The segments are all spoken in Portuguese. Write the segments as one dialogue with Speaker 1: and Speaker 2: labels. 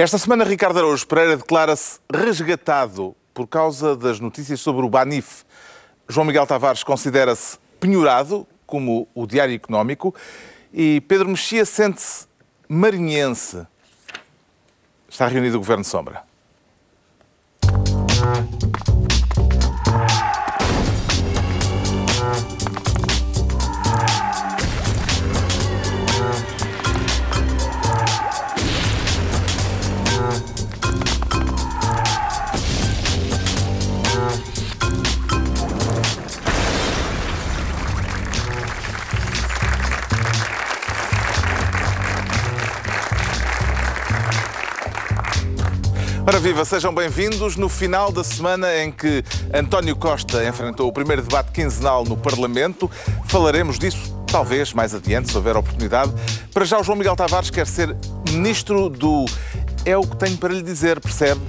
Speaker 1: Esta semana, Ricardo Araújo Pereira declara-se resgatado por causa das notícias sobre o Banif. João Miguel Tavares considera-se penhorado, como o Diário Económico, e Pedro Mexia sente-se marinhense. Está reunido o Governo Sombra. Ora viva, sejam bem-vindos no final da semana em que António Costa enfrentou o primeiro debate quinzenal no Parlamento. Falaremos disso talvez mais adiante, se houver oportunidade. Para já, o João Miguel Tavares quer ser ministro do É o que tenho para lhe dizer, percebe?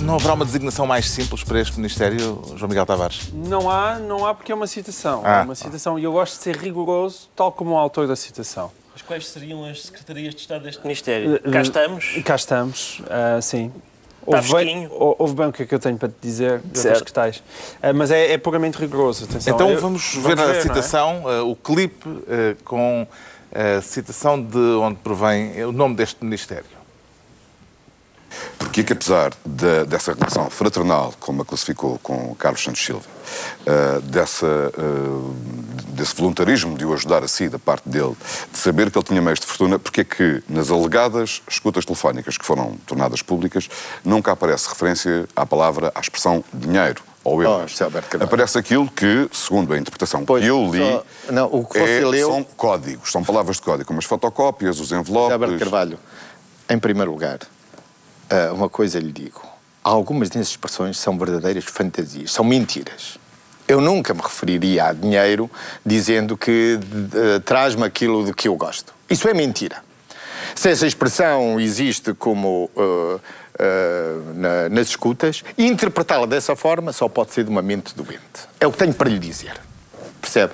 Speaker 1: Não haverá uma designação mais simples para este Ministério, João Miguel Tavares?
Speaker 2: Não há, não há porque é uma citação.
Speaker 1: Ah.
Speaker 2: É uma citação e eu gosto de ser rigoroso, tal como o autor da citação.
Speaker 3: Mas quais seriam as secretarias de Estado deste Ministério? Cá estamos.
Speaker 2: Cá estamos, ah, sim.
Speaker 3: Está
Speaker 2: Ouve bem,
Speaker 3: fresquinho.
Speaker 2: ou- ouve bem o que é que eu tenho para te dizer
Speaker 3: Certo.
Speaker 2: que tais. Ah, mas é, é puramente rigoroso, atenção.
Speaker 1: Então
Speaker 2: Eu-
Speaker 1: vamos ver
Speaker 2: não
Speaker 1: a
Speaker 2: é?
Speaker 1: citação, eh, o clipe eh, com a citação de onde provém o nome deste Ministério.
Speaker 4: Porque é que, apesar de- dessa relação fraternal, como a classificou com Carlos Santos Silva, eh, dessa, eh, desse voluntarismo de o ajudar a si, da parte dele, de saber que ele tinha meios de fortuna, porque é que nas alegadas escutas telefónicas que foram tornadas públicas nunca aparece referência à palavra, à expressão dinheiro ou
Speaker 5: Oh? José Alberto Carvalho.
Speaker 4: Aparece aquilo que, segundo a interpretação
Speaker 5: Pois,
Speaker 4: que eu li,
Speaker 5: só- não, o que você
Speaker 4: é-
Speaker 5: leu-
Speaker 4: são códigos, são palavras de código, como as fotocópias, os
Speaker 5: José
Speaker 4: envelopes...
Speaker 5: Alberto Carvalho, em primeiro lugar, ah, uma coisa lhe digo. Algumas dessas expressões são verdadeiras fantasias, são mentiras. Eu nunca me referiria a dinheiro dizendo que eh, traz-me aquilo de que eu gosto. Isso é mentira. Se essa expressão existe como eh, eh, na- nas escutas, interpretá-la dessa forma só pode ser de uma mente doente. É o que tenho para lhe dizer. Percebe?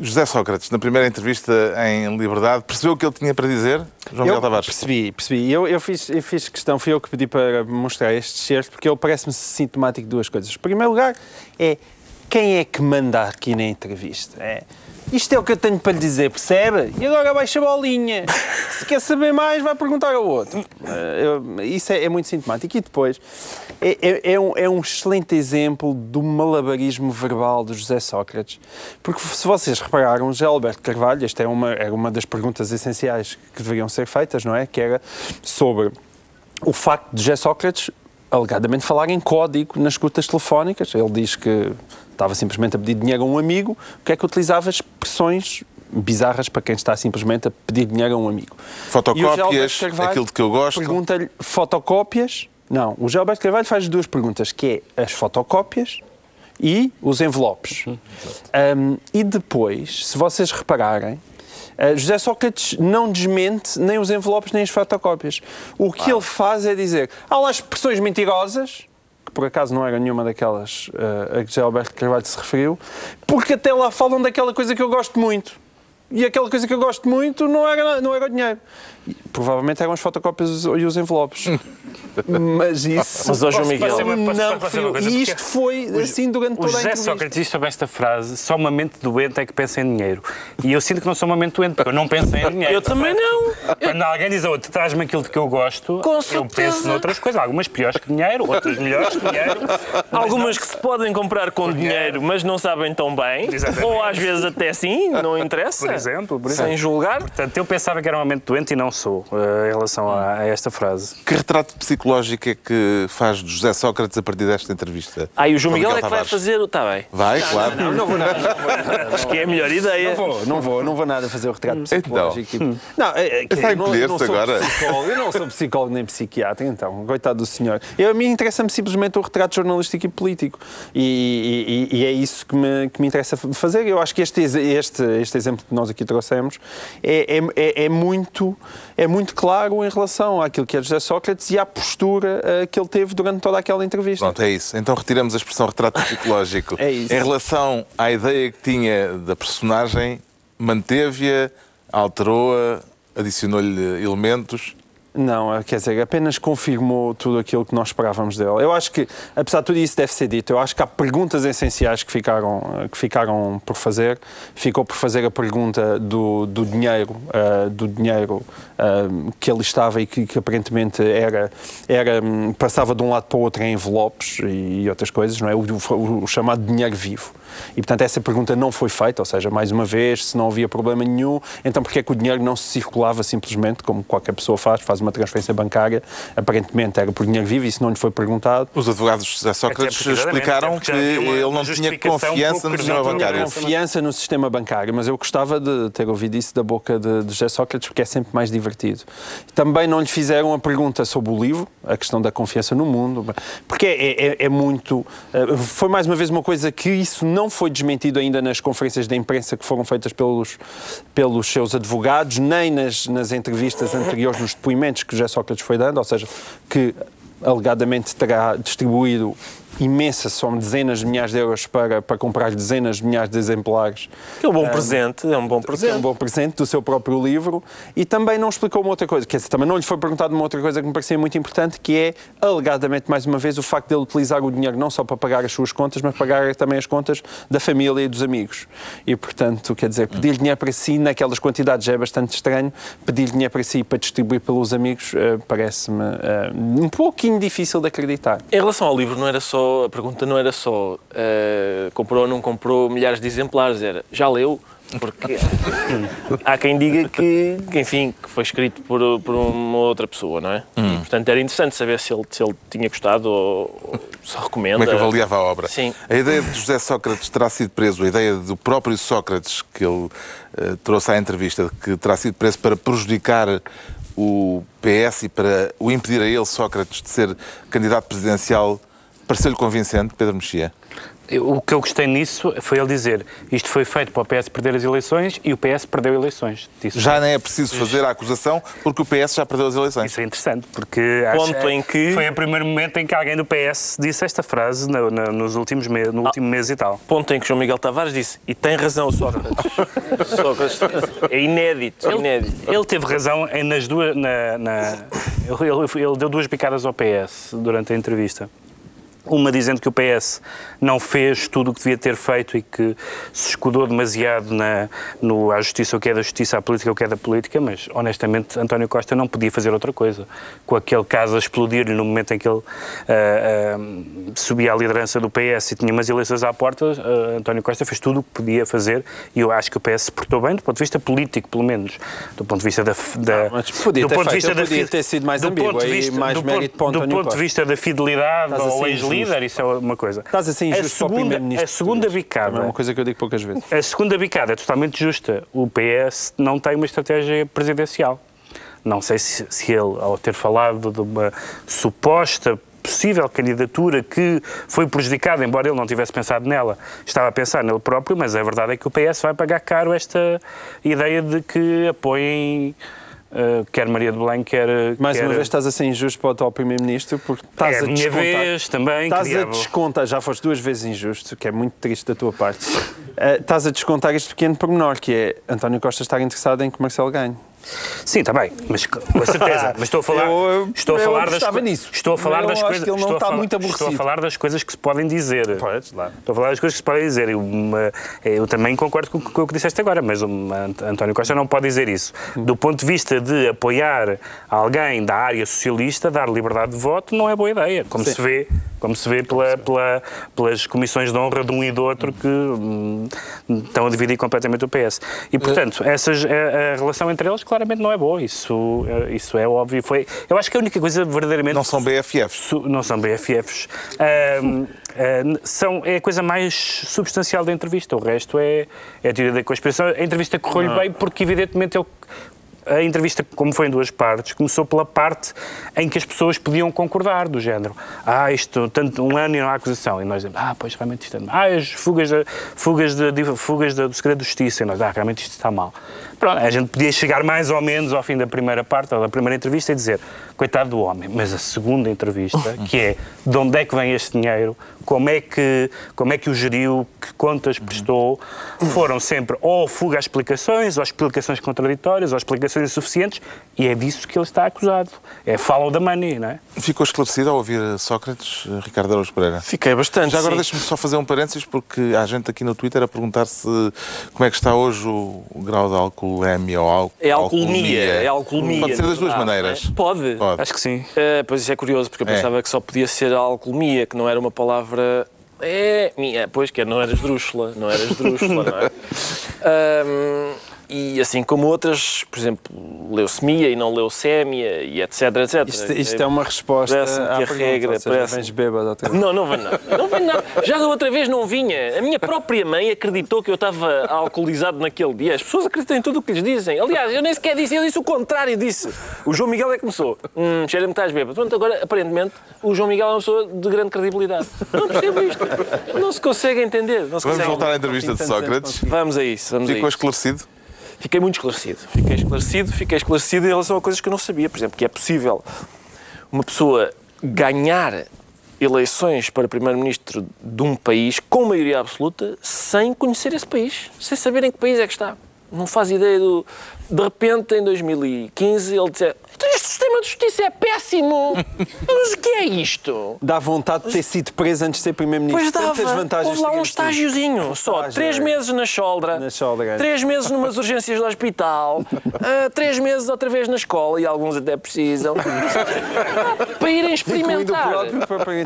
Speaker 1: José Sócrates, na primeira entrevista em Liberdade, percebeu o que ele tinha para dizer? João Miguel
Speaker 2: Eu
Speaker 1: Tavares.
Speaker 2: percebi, percebi. Eu, eu, fiz, eu fiz questão, fui eu que pedi para mostrar este certo, porque ele parece-me sintomático de duas coisas. Em primeiro lugar, é quem é que manda aqui na entrevista? É, isto é o que eu tenho para lhe dizer, percebe? E agora baixa a bolinha. Se quer saber mais, vai perguntar ao outro. Eh, eu- isso é, é muito sintomático. E depois, é, é- é um, é um excelente exemplo do malabarismo verbal do José Sócrates. Porque se vocês repararam, José Alberto Carvalho, esta é uma, era uma das perguntas essenciais que deveriam ser feitas, não é? Que era sobre o facto de José Sócrates alegadamente falar em código nas escutas telefónicas. Ele diz que estava simplesmente a pedir dinheiro a um amigo, o que é que utilizava expressões bizarras para quem está simplesmente a pedir dinheiro a um amigo.
Speaker 1: Fotocópias, aquilo de que eu gosto.
Speaker 2: Pergunta-lhe fotocópias. Não, o José Alberto Carvalho faz duas perguntas, que é as fotocópias e os envelopes. Um, e depois, se vocês repararem, uh, José Sócrates não desmente nem os envelopes nem as fotocópias. O que ele faz é dizer, há lá expressões mentirosas, por acaso não era nenhuma daquelas uh, a que José Alberto Carvalho se referiu, porque até lá falam daquela coisa que eu gosto muito. E aquela coisa que eu gosto muito não era, não era o dinheiro. Provavelmente eram as fotocópias e os envelopes. Mas isso.
Speaker 3: Mas, ó, João Miguel,
Speaker 2: não
Speaker 6: coisa?
Speaker 2: E isto foi assim durante
Speaker 6: O
Speaker 2: toda a
Speaker 6: José
Speaker 2: entrevista.
Speaker 6: Sócrates disse sobre esta frase: só uma mente doente é que pensa em dinheiro. E eu sinto que não sou uma mente doente, porque eu não penso em dinheiro.
Speaker 3: Eu também não.
Speaker 6: Quando alguém diz a outro, traz-me aquilo de que eu gosto,
Speaker 3: Com
Speaker 6: eu
Speaker 3: certeza.
Speaker 6: penso noutras coisas. Algumas piores que dinheiro, outras melhores que dinheiro.
Speaker 3: Algumas que se podem comprar com dinheiro, mas não sabem tão bem.
Speaker 6: Exatamente.
Speaker 3: Ou às vezes até sim, não interessa.
Speaker 6: Por exemplo, por
Speaker 3: Sem
Speaker 6: exemplo.
Speaker 3: julgar.
Speaker 6: Portanto, eu pensava que era uma mente doente e não sou, eh, em relação a, a esta frase.
Speaker 1: Que retrato psicológico é que faz de José Sócrates a partir desta entrevista?
Speaker 3: Ah, e o João Miguel é que vai fazer o. Está bem.
Speaker 1: Vai, claro.
Speaker 2: Não, não vou nada. Não vou nada.
Speaker 3: Acho que é a melhor ideia.
Speaker 2: Não vou, não vou, não vou nada fazer o retrato psicológico.
Speaker 1: Então.
Speaker 2: Tipo, Não, é, é, que
Speaker 1: Está
Speaker 2: eu não- eu não
Speaker 1: encolher-se
Speaker 2: sou
Speaker 1: agora.
Speaker 2: psicólogo, eu não sou psicólogo nem psiquiatra, então, coitado do senhor. Eu, a mim interessa-me simplesmente o retrato jornalístico e político. E, e- e é isso que me, que me interessa fazer. Eu acho que este, este, este exemplo que nós aqui trouxemos é, é, é- é muito, é muito claro em relação àquilo que é José Sócrates e à postura eh, que ele teve durante toda aquela entrevista.
Speaker 1: Pronto, é isso. Então retiramos a expressão retrato psicológico.
Speaker 2: É isso.
Speaker 1: Em relação à ideia que tinha da personagem, manteve-a, alterou-a, adicionou-lhe elementos.
Speaker 2: Não, eh, quer dizer, apenas confirmou tudo aquilo que nós esperávamos dele. Eu acho que, apesar de tudo isso deve ser dito, eu acho que há perguntas essenciais que ficaram, eh, que ficaram por fazer. Ficou por fazer a pergunta do, do dinheiro, uh, do dinheiro uh, que ele estava e que, que, aparentemente era, era, hum, passava de um lado para o outro em envelopes e, e outras coisas, não é? O, o, o chamado dinheiro vivo. E, portanto, essa pergunta não foi feita, ou seja, mais uma vez, se não havia problema nenhum, então porquê é que o dinheiro não se circulava simplesmente, como qualquer pessoa faz, faz uma transferência bancária, aparentemente era por dinheiro vivo, isso não lhe foi perguntado.
Speaker 1: Os advogados de José Sócrates explicaram que ele não tinha confiança no sistema bancário.
Speaker 2: confiança no sistema bancário, mas eu gostava de ter ouvido isso da boca de, de José Sócrates, porque é sempre mais divertido. Também não lhe fizeram a pergunta sobre o livro, a questão da confiança no mundo, porque é, é, é muito... Eh, foi mais uma vez uma coisa que isso não foi desmentido ainda nas conferências de imprensa que foram feitas pelos, pelos seus advogados, nem nas, nas entrevistas anteriores, nos depoimentos que José Sócrates foi dando, ou seja, que alegadamente terá distribuído imensa, são dezenas de milhares de euros para, para comprar dezenas de milhares de exemplares.
Speaker 3: É um bom um, presente, é um bom presente.
Speaker 2: É um bom presente do seu próprio livro e também não explicou uma outra coisa, quer dizer, também não lhe foi perguntado uma outra coisa que me parecia muito importante, que é, alegadamente, mais uma vez, o facto de ele utilizar o dinheiro não só para pagar as suas contas, mas pagar também as contas da família e dos amigos. E, portanto, quer dizer, pedir dinheiro para si naquelas quantidades já é bastante estranho, pedir dinheiro para si para distribuir pelos amigos uh, parece-me uh, um pouquinho difícil de acreditar.
Speaker 3: Em relação ao livro, não era só a pergunta não era só uh, comprou ou não comprou milhares de exemplares, era já leu? Porque há quem diga que, que, enfim, que foi escrito por, por uma outra pessoa, não é? Hum. E, portanto, era interessante saber se ele, se ele tinha gostado ou, ou se recomenda.
Speaker 1: Como é que avaliava a obra?
Speaker 3: Sim.
Speaker 1: A ideia de José Sócrates terá sido preso, a ideia do próprio Sócrates que ele uh, trouxe à entrevista, de que terá sido preso para prejudicar o PS e para o impedir a ele, Sócrates, de ser candidato presidencial Pareceu-lhe convincente, Pedro Mexia?
Speaker 6: o que eu gostei nisso foi ele dizer isto foi feito para o PS perder as eleições e o PS perdeu eleições.
Speaker 1: Disse já nem é preciso fazer a acusação porque o PS já perdeu as eleições.
Speaker 6: Isso é interessante, porque
Speaker 3: Ponto em que...
Speaker 6: foi o primeiro momento em que alguém do PS disse esta frase no, no, nos últimos meses, no último ah, mês e tal.
Speaker 3: Ponto em que João Miguel Tavares disse, e tem razão o Sócrates. Sócrates é inédito,
Speaker 6: ele,
Speaker 3: inédito.
Speaker 6: Ele teve razão em, nas duas... Na, na, ele, ele, ele deu duas picadas ao PS durante a entrevista. Uma dizendo que o PS não fez tudo o que devia ter feito e que se escudou demasiado na, no à justiça o que é da justiça, à política o que é da política, mas honestamente António Costa não podia fazer outra coisa. Com aquele caso a explodir-lhe no momento em que ele uh, uh, subia à liderança do PS e tinha umas eleições à porta, uh, António Costa fez tudo o que podia fazer e eu acho que o PS se portou bem do ponto de vista político, pelo menos. Do ponto de vista da. da
Speaker 2: não, mas podia do ter ponto feito, de vista podia da, ter sido mais ambíguo e mais mérito para
Speaker 6: Do ponto de vista da fidelidade ao ex-líder líder, isso é uma coisa.
Speaker 2: Estás assim injusto a segunda.
Speaker 6: A segunda bicada.
Speaker 2: É uma coisa que eu digo poucas vezes.
Speaker 6: A segunda bicada é totalmente justa. O PS não tem uma estratégia presidencial. Não sei se, se ele, ao ter falado de uma suposta possível candidatura que foi prejudicada, embora ele não tivesse pensado nela, estava a pensar nele próprio, mas a verdade é que o PS vai pagar caro esta ideia de que apoiem Uh, quer Maria de Belém, quer.
Speaker 2: Mais
Speaker 6: quer...
Speaker 2: uma vez estás a ser injusto para o atual Primeiro-Ministro, porque estás
Speaker 6: é
Speaker 2: a,
Speaker 6: minha vez também.
Speaker 2: Estás a descontar, já foste duas vezes injusto, que é muito triste da tua parte. Uh, estás a descontar este pequeno pormenor, que é António Costa estar interessado em que Marcelo ganhe.
Speaker 6: Sim, está bem, mas com certeza. Mas estou a falar,
Speaker 2: eu,
Speaker 6: estou a falar das
Speaker 2: nisso.
Speaker 6: Estou a falar das coisas.
Speaker 2: Não está muito aborrecido.
Speaker 6: Estou a falar das coisas que se podem dizer.
Speaker 2: Podes, lá.
Speaker 6: Estou a falar das coisas que se podem dizer. Eu, uma, eu também concordo com, com, o que disseste agora, mas António Costa não pode dizer isso. Do ponto de vista de apoiar alguém da área socialista, dar liberdade de voto não é boa ideia, como Sim. se vê como se vê pela, pela, pelas comissões de honra de um e do outro que hum, estão a dividir completamente o PS. E, portanto, essas, a, a, relação entre eles claramente não é boa, isso, é, isso é óbvio. Foi, eu acho que a única coisa verdadeiramente...
Speaker 1: Não são BFFs.
Speaker 6: Não são BFFs. Um, são, é a coisa mais substancial da entrevista. O resto é, é a teoria da conspiração. A entrevista correu-lhe bem porque, evidentemente, ele a entrevista, como foi em duas partes, começou pela parte em que as pessoas podiam concordar, do género, ah, isto, tanto um ano e não há acusação. E nós dizemos, ah, pois realmente isto é Ah, as fugas, de, fugas, de, fugas de, do segredo de justiça. E nós, ah, realmente isto está mal. Pronto, a gente podia chegar mais ou menos ao fim da primeira parte, ou da primeira entrevista, e dizer, coitado do homem. Mas a segunda entrevista, que é de onde é que vem este dinheiro, como é que, como é que o geriu, que contas prestou, foram sempre ou fuga às explicações, ou explicações contraditórias, ou explicações insuficientes, e é disso que ele está acusado. É follow the money, não é?
Speaker 1: Ficou esclarecido ao ouvir Sócrates, eh, Ricardo Araújo Pereira?
Speaker 3: Fiquei bastante.
Speaker 1: Já agora deixe-me só fazer um parênteses, porque há gente aqui no Twitter a perguntar se como é que está hoje o, o grau de alcoolemia ou al
Speaker 3: É alcoolemia, é alcoolemia.
Speaker 1: Pode ser das duas
Speaker 3: Ah,
Speaker 1: maneiras.
Speaker 3: é? Pode.
Speaker 1: Pode.
Speaker 6: Acho que sim.
Speaker 3: Eh, pois isso é curioso, porque eu
Speaker 1: É.
Speaker 3: pensava que só podia ser a alcoolemia, que não era uma palavra. É, minha, pois que não era esdrúxula, não era esdrúxula, não é? Ahm, e assim como outras, por exemplo, leucemia e não leucémia e etc, etc.
Speaker 2: Isto, isto é uma resposta à
Speaker 3: que a
Speaker 2: pergunta,
Speaker 3: regra,
Speaker 2: ou seja,
Speaker 3: parece-
Speaker 2: vens bêbado vez.
Speaker 3: Não, não vem nada. Não vem nada. Já da outra vez não vinha. A minha própria mãe acreditou que eu estava alcoolizado naquele dia. As pessoas acreditam em tudo o que lhes dizem. Aliás, eu nem sequer disse, eu disse o contrário disse. O João Miguel é que começou. Hum, cheira-me que estás bêbado. Pronto, agora, aparentemente, o João Miguel é uma pessoa de grande credibilidade. Não percebo isto. Não se consegue entender. Não se
Speaker 1: Vamos
Speaker 3: consegue
Speaker 1: voltar à entrevista de
Speaker 2: Assim, tantos
Speaker 1: Sócrates.
Speaker 3: Vamos a isso, vamos a
Speaker 1: Ficou
Speaker 3: isso.
Speaker 1: esclarecido?
Speaker 3: Fiquei muito esclarecido. Fiquei esclarecido, fiquei esclarecido em relação a coisas que eu não sabia. Por exemplo, que é possível uma pessoa ganhar eleições para primeiro-ministro de um país com maioria absoluta sem conhecer esse país, sem saber em que país é que está. Não faz ideia do. De repente, em 2015, ele "Então Este sistema de justiça é péssimo! Mas o que é isto?
Speaker 2: Dá vontade de ter sido preso antes de ser primeiro-ministro.
Speaker 3: Pois dava.
Speaker 2: Tantas vantagens
Speaker 3: Houve lá um estágiozinho só. Três
Speaker 2: é.
Speaker 3: meses na choldra.
Speaker 2: Na choldra.
Speaker 3: Três meses numas urgências do hospital. ah, três meses outra vez na escola, e alguns até precisam. para irem experimentar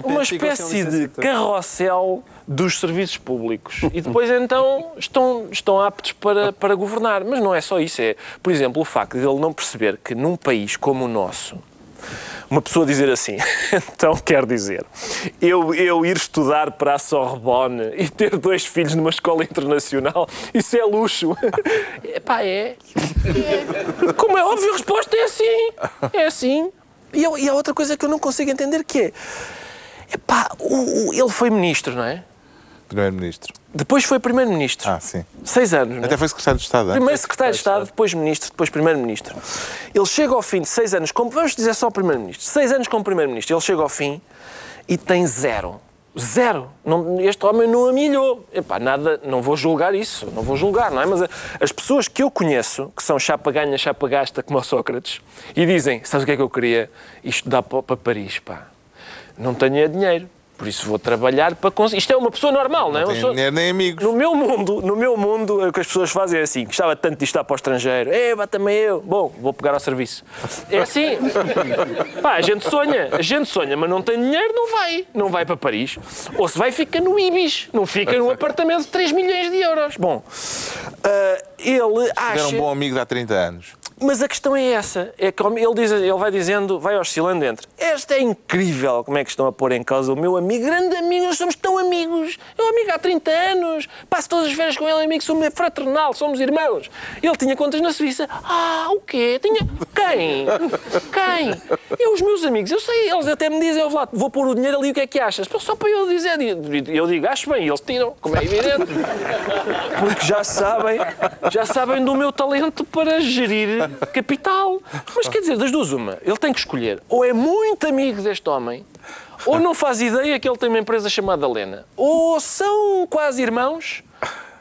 Speaker 3: uma espécie de carrossel dos serviços públicos. E depois então estão, estão aptos para, para governar. Mas não é só isso. É, por exemplo, o facto de ele não perceber que num país como o nosso, uma pessoa dizer assim, então quer dizer, eu, eu ir estudar para a Sorbonne e ter dois filhos numa escola internacional, isso é luxo. Epá, é. é. Como é óbvio, a resposta é assim. É assim. E, e há outra coisa que eu não consigo entender que é, epá, o, o- ele foi ministro, não é?
Speaker 1: Primeiro-ministro.
Speaker 3: Depois foi primeiro-ministro.
Speaker 1: Ah, sim.
Speaker 3: Seis anos, não é?
Speaker 1: Até foi secretário de Estado. hein?
Speaker 3: Primeiro secretário de Estado, depois ministro, depois primeiro-ministro. Ele chega ao fim de seis anos, como, vamos dizer só primeiro-ministro, seis anos como primeiro-ministro, ele chega ao fim e tem zero. Zero. Não- este homem não amilhou. Epá, nada, não vou julgar isso, não vou julgar, não é? Mas as pessoas que eu conheço, que são chapa ganha, chapa gasta, como o Sócrates, e dizem, sabes o que é que eu queria? Isto dá para, para Paris, pá. Não tenho é dinheiro. Por isso vou trabalhar para conseguir. Isto é uma pessoa normal, não é?
Speaker 1: Não
Speaker 3: pessoa-
Speaker 1: nem amigos.
Speaker 3: no meu mundo, no meu mundo, o que as pessoas fazem é assim: gostava tanto de estar para o estrangeiro, é, vá também eu. Bom, vou pegar ao serviço. É assim. Pá, a gente sonha, a gente sonha, mas não tem dinheiro, não vai. Não vai para Paris. Ou se vai, fica no Ibis. Não fica num apartamento de 3 milhões de euros. Bom, ah, ele
Speaker 1: Era
Speaker 3: acha.
Speaker 1: um bom amigo de há 30 anos.
Speaker 3: Mas a questão é essa, é que ele, diz, ele vai dizendo, vai oscilando entre esta é incrível, como é que estão a pôr em causa o meu amigo, grande amigo, nós somos tão amigos, um amigo há 30 anos, passo todas as férias com ele, amigo, somos fraternal, somos irmãos. Ele tinha contas na Suíça, ah, o quê? Tinha, quem? Quem? Eu, os meus amigos, eu sei, eles até me dizem, "Ó, Vlad, vou pôr o dinheiro ali, o que é que achas? Só para eu dizer, eu digo, acho bem, e eles tiram, como é evidente. Porque já sabem, já sabem do meu talento para gerir capital. Mas quer dizer, das duas uma, ele tem que escolher. Ou é muito amigo deste homem, ou não faz ideia que ele tem uma empresa chamada Lena. Ou são quase irmãos,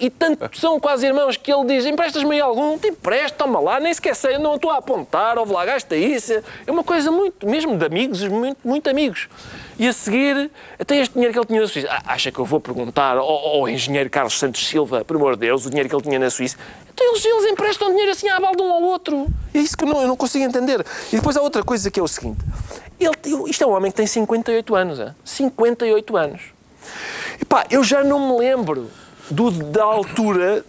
Speaker 3: e tanto são quase irmãos que ele diz, emprestas-me algum? Te empresto, toma lá, nem sequer sei, não estou a apontar, ouve lá, gasta isso. É uma coisa muito, mesmo de amigos, muito, muito amigos. E a seguir, até este dinheiro que ele tinha na Suíça. Acha que eu vou perguntar ao, ao engenheiro Carlos Santos Silva, por amor de Deus, o dinheiro que ele tinha na Suíça? Então eles, eles emprestam dinheiro assim à balda um ao outro. É isso que eu não, eu não consigo entender. E depois há outra coisa que é o seguinte. Ele, isto é um homem que tem 58 anos. É? 58 anos. E pá, eu já não me lembro do- da altura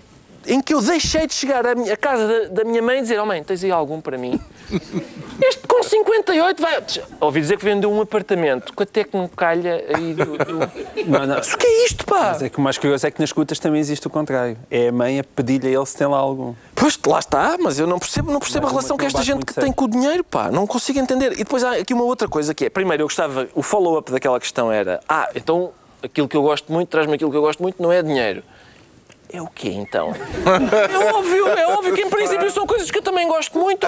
Speaker 3: em que eu deixei de chegar à, minha, à casa da, da minha mãe e dizer: Oh mãe, tens aí algum para mim? Este com 58 vai. Ouvi dizer que vendeu um apartamento. Quanto é que não calha aí do. do...
Speaker 2: Não, não.
Speaker 3: Mas o que é isto, pá?
Speaker 2: Mas é que o mais curioso é que nas escutas também existe o contrário. É a mãe a pedir-lhe a ele se tem lá algum.
Speaker 3: Pois, lá está, mas eu não percebo, não percebo a
Speaker 2: Mas
Speaker 3: relação que esta gente que tem com o dinheiro, pá. Não consigo entender. E depois há aqui uma outra coisa que é, primeiro, eu gostava, o follow-up daquela questão era, ah, então aquilo que eu gosto muito, traz-me aquilo que eu gosto muito, não é dinheiro. É o quê, então? É óbvio, é óbvio que em princípio são coisas que eu também gosto muito.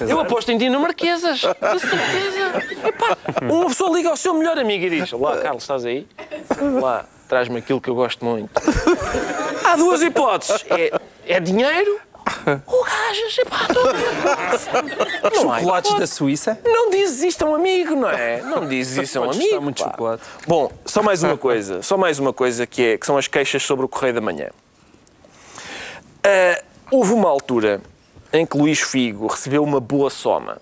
Speaker 3: Eu aposto em dinamarquesas, de certeza. Epá, uma pessoa liga ao seu melhor amigo e diz: Lá, Carlos, estás aí? Lá, traz-me aquilo que eu gosto muito. Há duas hipóteses. É, é dinheiro Epá, a ver. Não há
Speaker 2: Chocolates da. Suíça?
Speaker 3: Não dizes isto a um amigo, não é? Não dizes isso a um amigo.
Speaker 2: muito
Speaker 3: pá.
Speaker 2: chocolate.
Speaker 3: Bom, só mais uma coisa. Só mais uma coisa que, é, que são as queixas sobre o Correio da Manhã. Ah, houve uma altura em que Luís Figo recebeu uma boa soma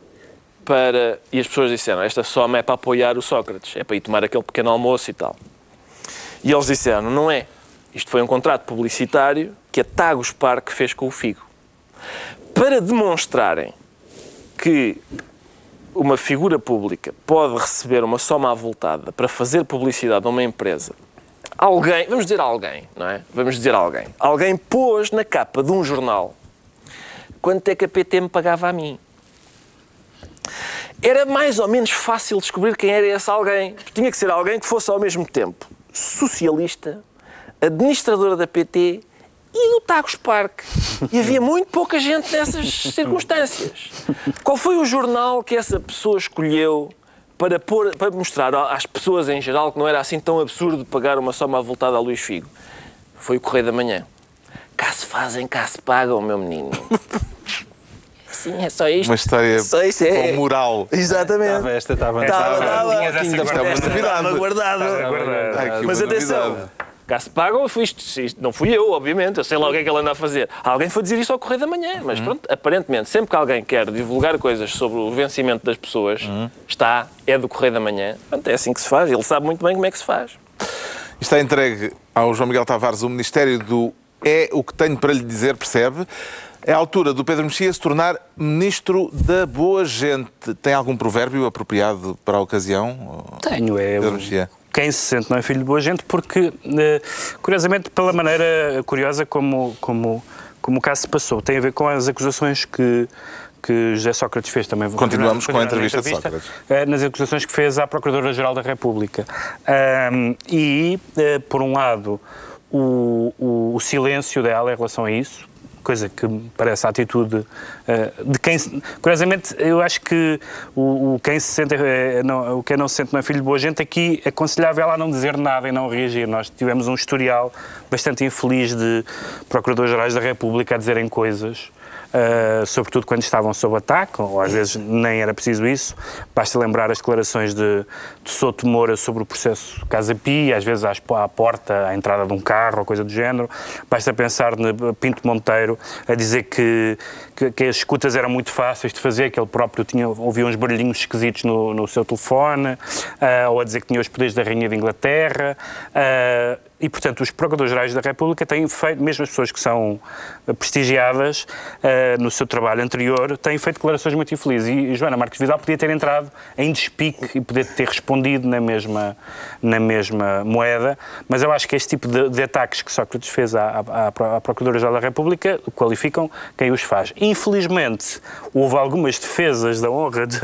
Speaker 3: para... E as pessoas disseram, esta soma é para apoiar o Sócrates, é para ir tomar aquele pequeno almoço e tal. E eles disseram, não é. Isto foi um contrato publicitário que a Tagus Park fez com o Figo. Para demonstrarem que uma figura pública pode receber uma soma avultada para fazer publicidade a uma empresa, alguém, vamos dizer alguém, não é? Vamos dizer alguém. Alguém pôs na capa de um jornal quanto é que a PT me pagava a mim. Era mais ou menos fácil descobrir quem era esse alguém. Tinha que ser alguém que fosse ao mesmo tempo socialista, administradora da PT e do Tagus Park. E havia muito pouca gente nessas circunstâncias. Qual foi o jornal que essa pessoa escolheu para, pôr, para mostrar às pessoas em geral que não era assim tão absurdo pagar uma soma avultada a Luís Figo? Foi o Correio da Manhã. Cá se fazem, cá se pagam, meu menino. Sim, é só isto.
Speaker 1: Uma história
Speaker 3: É só isto, é.
Speaker 1: com moral.
Speaker 3: Exatamente.
Speaker 2: Estava esta, estava
Speaker 3: Estava, estava.
Speaker 6: Tinhas essa guardada.
Speaker 3: estava guardada. Mas atenção,
Speaker 1: novidade.
Speaker 3: cá se pagam, foi isto, isto não fui eu, obviamente, eu sei lá o que é que ele anda a fazer. Alguém foi dizer isso ao Correio da Manhã, mas
Speaker 1: Uhum.
Speaker 3: pronto, aparentemente, sempre que alguém quer divulgar coisas sobre o vencimento das pessoas,
Speaker 1: Uhum.
Speaker 3: está, é do Correio da Manhã. Pronto, é assim que se faz, ele sabe muito bem como é que se faz.
Speaker 1: Está entregue ao João Miguel Tavares o Ministério do É o que tenho para lhe dizer, percebe? É a altura do Pedro Mexia se tornar Ministro da Boa Gente. Tem algum provérbio apropriado para a ocasião?
Speaker 6: Tenho, é.
Speaker 1: Pedro Mexia.
Speaker 6: Quem se sente não é filho de boa gente, porque, eh, curiosamente, pela maneira curiosa como, como, como o caso se passou, tem a ver com as acusações que, que José Sócrates fez também. Vou
Speaker 1: Continuamos
Speaker 6: continuar-
Speaker 1: com a entrevista
Speaker 6: na
Speaker 1: de
Speaker 6: eh, Nas acusações que fez à Procuradora-Geral da República. Ahm, e, eh, por um lado, o, o- o silêncio dela em relação a isso, coisa que me parece a atitude eh, de quem. Curiosamente, eu acho que o, o quem se sente, eh, não, o quem não se sente não é filho de boa gente, aqui aconselhava ela a não dizer nada e não reagir. Nós tivemos um historial bastante infeliz de Procuradores-Gerais da República a dizerem coisas. Uh, sobretudo quando estavam sob ataque, ou às vezes nem era preciso isso. Basta lembrar as declarações de, de Souto Moura sobre o processo Casa Pia, às vezes às- à porta, à entrada de um carro ou coisa do género. Basta pensar no Pinto Monteiro a dizer que, que, que as escutas eram muito fáceis de fazer, que ele próprio tinha, ouvia uns barulhinhos esquisitos no, no seu telefone, uh, ou a dizer que tinha os poderes da Rainha de Inglaterra. Uh, e, portanto, os Procuradores-Gerais da República têm feito, mesmo as pessoas que são eh, prestigiadas eh, no seu trabalho anterior, têm feito declarações muito infelizes. E, e Joana Marques Vidal podia ter entrado em despique e poder ter respondido na mesma, na mesma moeda, mas eu acho que este tipo de, de ataques que Sócrates fez à, à, à Procuradora-Geral da República qualificam quem os faz. Infelizmente, houve algumas defesas da honra de,